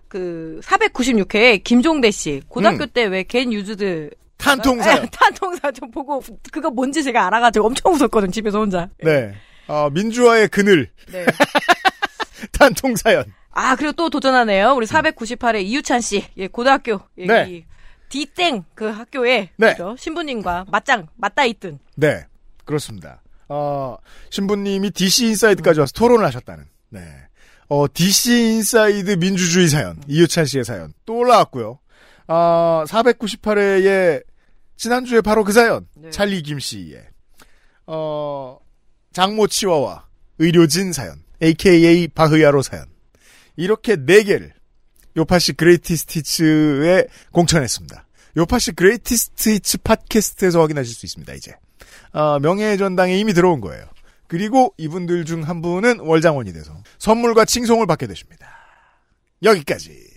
그, 496회에 김종대 씨, 고등학교 음. 때왜 겐 유즈드. 탄통 사연. 예, 탄통사 좀 보고, 그거 뭔지 제가 알아가지고 엄청 웃었거든, 집에서 혼자. 네. 어, 민주화의 그늘 네. [laughs] 탄통 사연. 아, 그리고 또 도전하네요. 우리 498의 이유찬 씨. 예, 고등학교. 예, 네. 이 디땡 그 학교에 네. 그죠? 신부님과 맞짱 맞다 있든. 네. 그렇습니다. 어, 신부님이 DC 인사이드까지 와서 토론을 하셨다는. 네. 어, DC 인사이드 민주주의 사연, 이유찬 씨의 사연 또 올라왔고요. 아, 498회에 지난주에 바로 그 사연, 네. 찰리 김 씨의 어, 장모 치와와 의료진 사연, AKA 바흐야로 사연. 이렇게 네 개를 요팟시 Greatest Hits에 공천했습니다. 요팟시 Greatest Hits 팟캐스트에서 확인하실 수 있습니다, 이제. 아, 명예의 전당에 이미 들어온 거예요. 그리고 이분들 중 한 분은 월장원이 돼서 선물과 칭송을 받게 되십니다. 여기까지.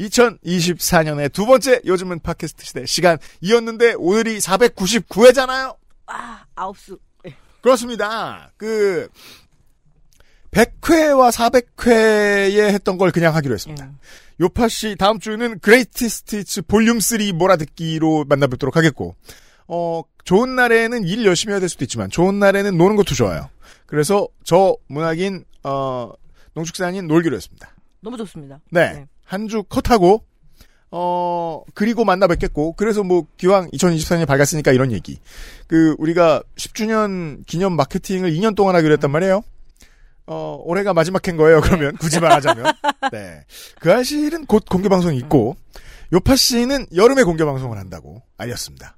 2024년의 두 번째 요즘은 팟캐스트 시대 시간이었는데 오늘이 499회잖아요. 아, 아홉수. 그렇습니다. 그 100회와 400회에 했던 걸 그냥 하기로 했습니다. 음. 요팟시 다음 주는 Greatest Hits 볼륨 3 몰아듣기로 만나뵙도록 하겠고 어 좋은 날에는 일 열심히 해야 될 수도 있지만 좋은 날에는 노는 것도 좋아요. 그래서 저 문학인 어 농축산인 놀기로 했습니다. 너무 좋습니다. 네. 네. 한 주 컷하고, 어, 그리고 만나 뵙겠고, 그래서 뭐, 기왕 2024년이 밝았으니까 이런 얘기. 그, 우리가 10주년 기념 마케팅을 2년 동안 하기로 했단 말이에요. 어, 올해가 마지막 한 거예요, 그러면. 굳이 말하자면. [laughs] 네. 그 사실은 곧 공개방송이 있고, 요파 씨는 여름에 공개방송을 한다고 알렸습니다.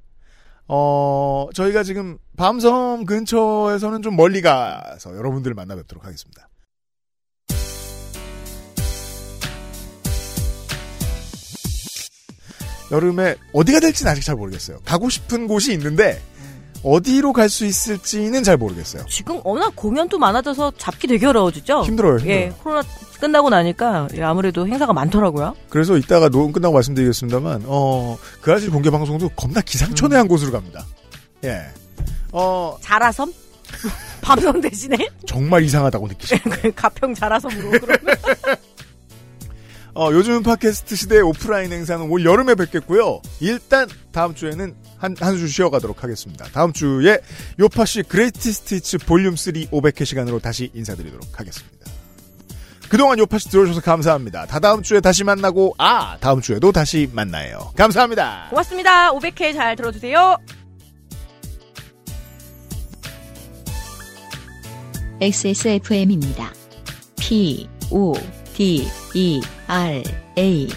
어, 저희가 지금 밤섬 근처에서는 좀 멀리 가서 여러분들을 만나 뵙도록 하겠습니다. 여름에 어디가 될지는 아직 잘 모르겠어요. 가고 싶은 곳이 있는데 어디로 갈 수 있을지는 잘 모르겠어요. 지금 워낙 공연도 많아져서 잡기 되게 어려워지죠? 힘들어요, 힘들어요. 예, 코로나 끝나고 나니까 예, 아무래도 행사가 많더라고요. 그래서 이따가 녹음 끝나고 말씀드리겠습니다만, 어, 그 아실 공개 방송도 겁나 기상천외한 곳으로 갑니다. 예. 어, 자라섬? [laughs] 밤섬 대신에? 정말 이상하다고 느끼실 거예요. [laughs] 가평 자라섬으로. 그러면. [laughs] 어, 요즘 팟캐스트 시대 오프라인 행사는 올 여름에 뵙겠고요. 일단 다음 주에는 한, 한 주 쉬어가도록 하겠습니다. 다음 주에 요팟시 Greatest Hits Volume 3 500회 시간으로 다시 인사드리도록 하겠습니다. 그동안 요파시 들어주셔서 감사합니다. 다다음 주에 다시 만나고, 아, 다음 주에도 다시 만나요. 감사합니다. 고맙습니다. 500회 잘 들어주세요. XSFM입니다. P, O, D, E, R, A.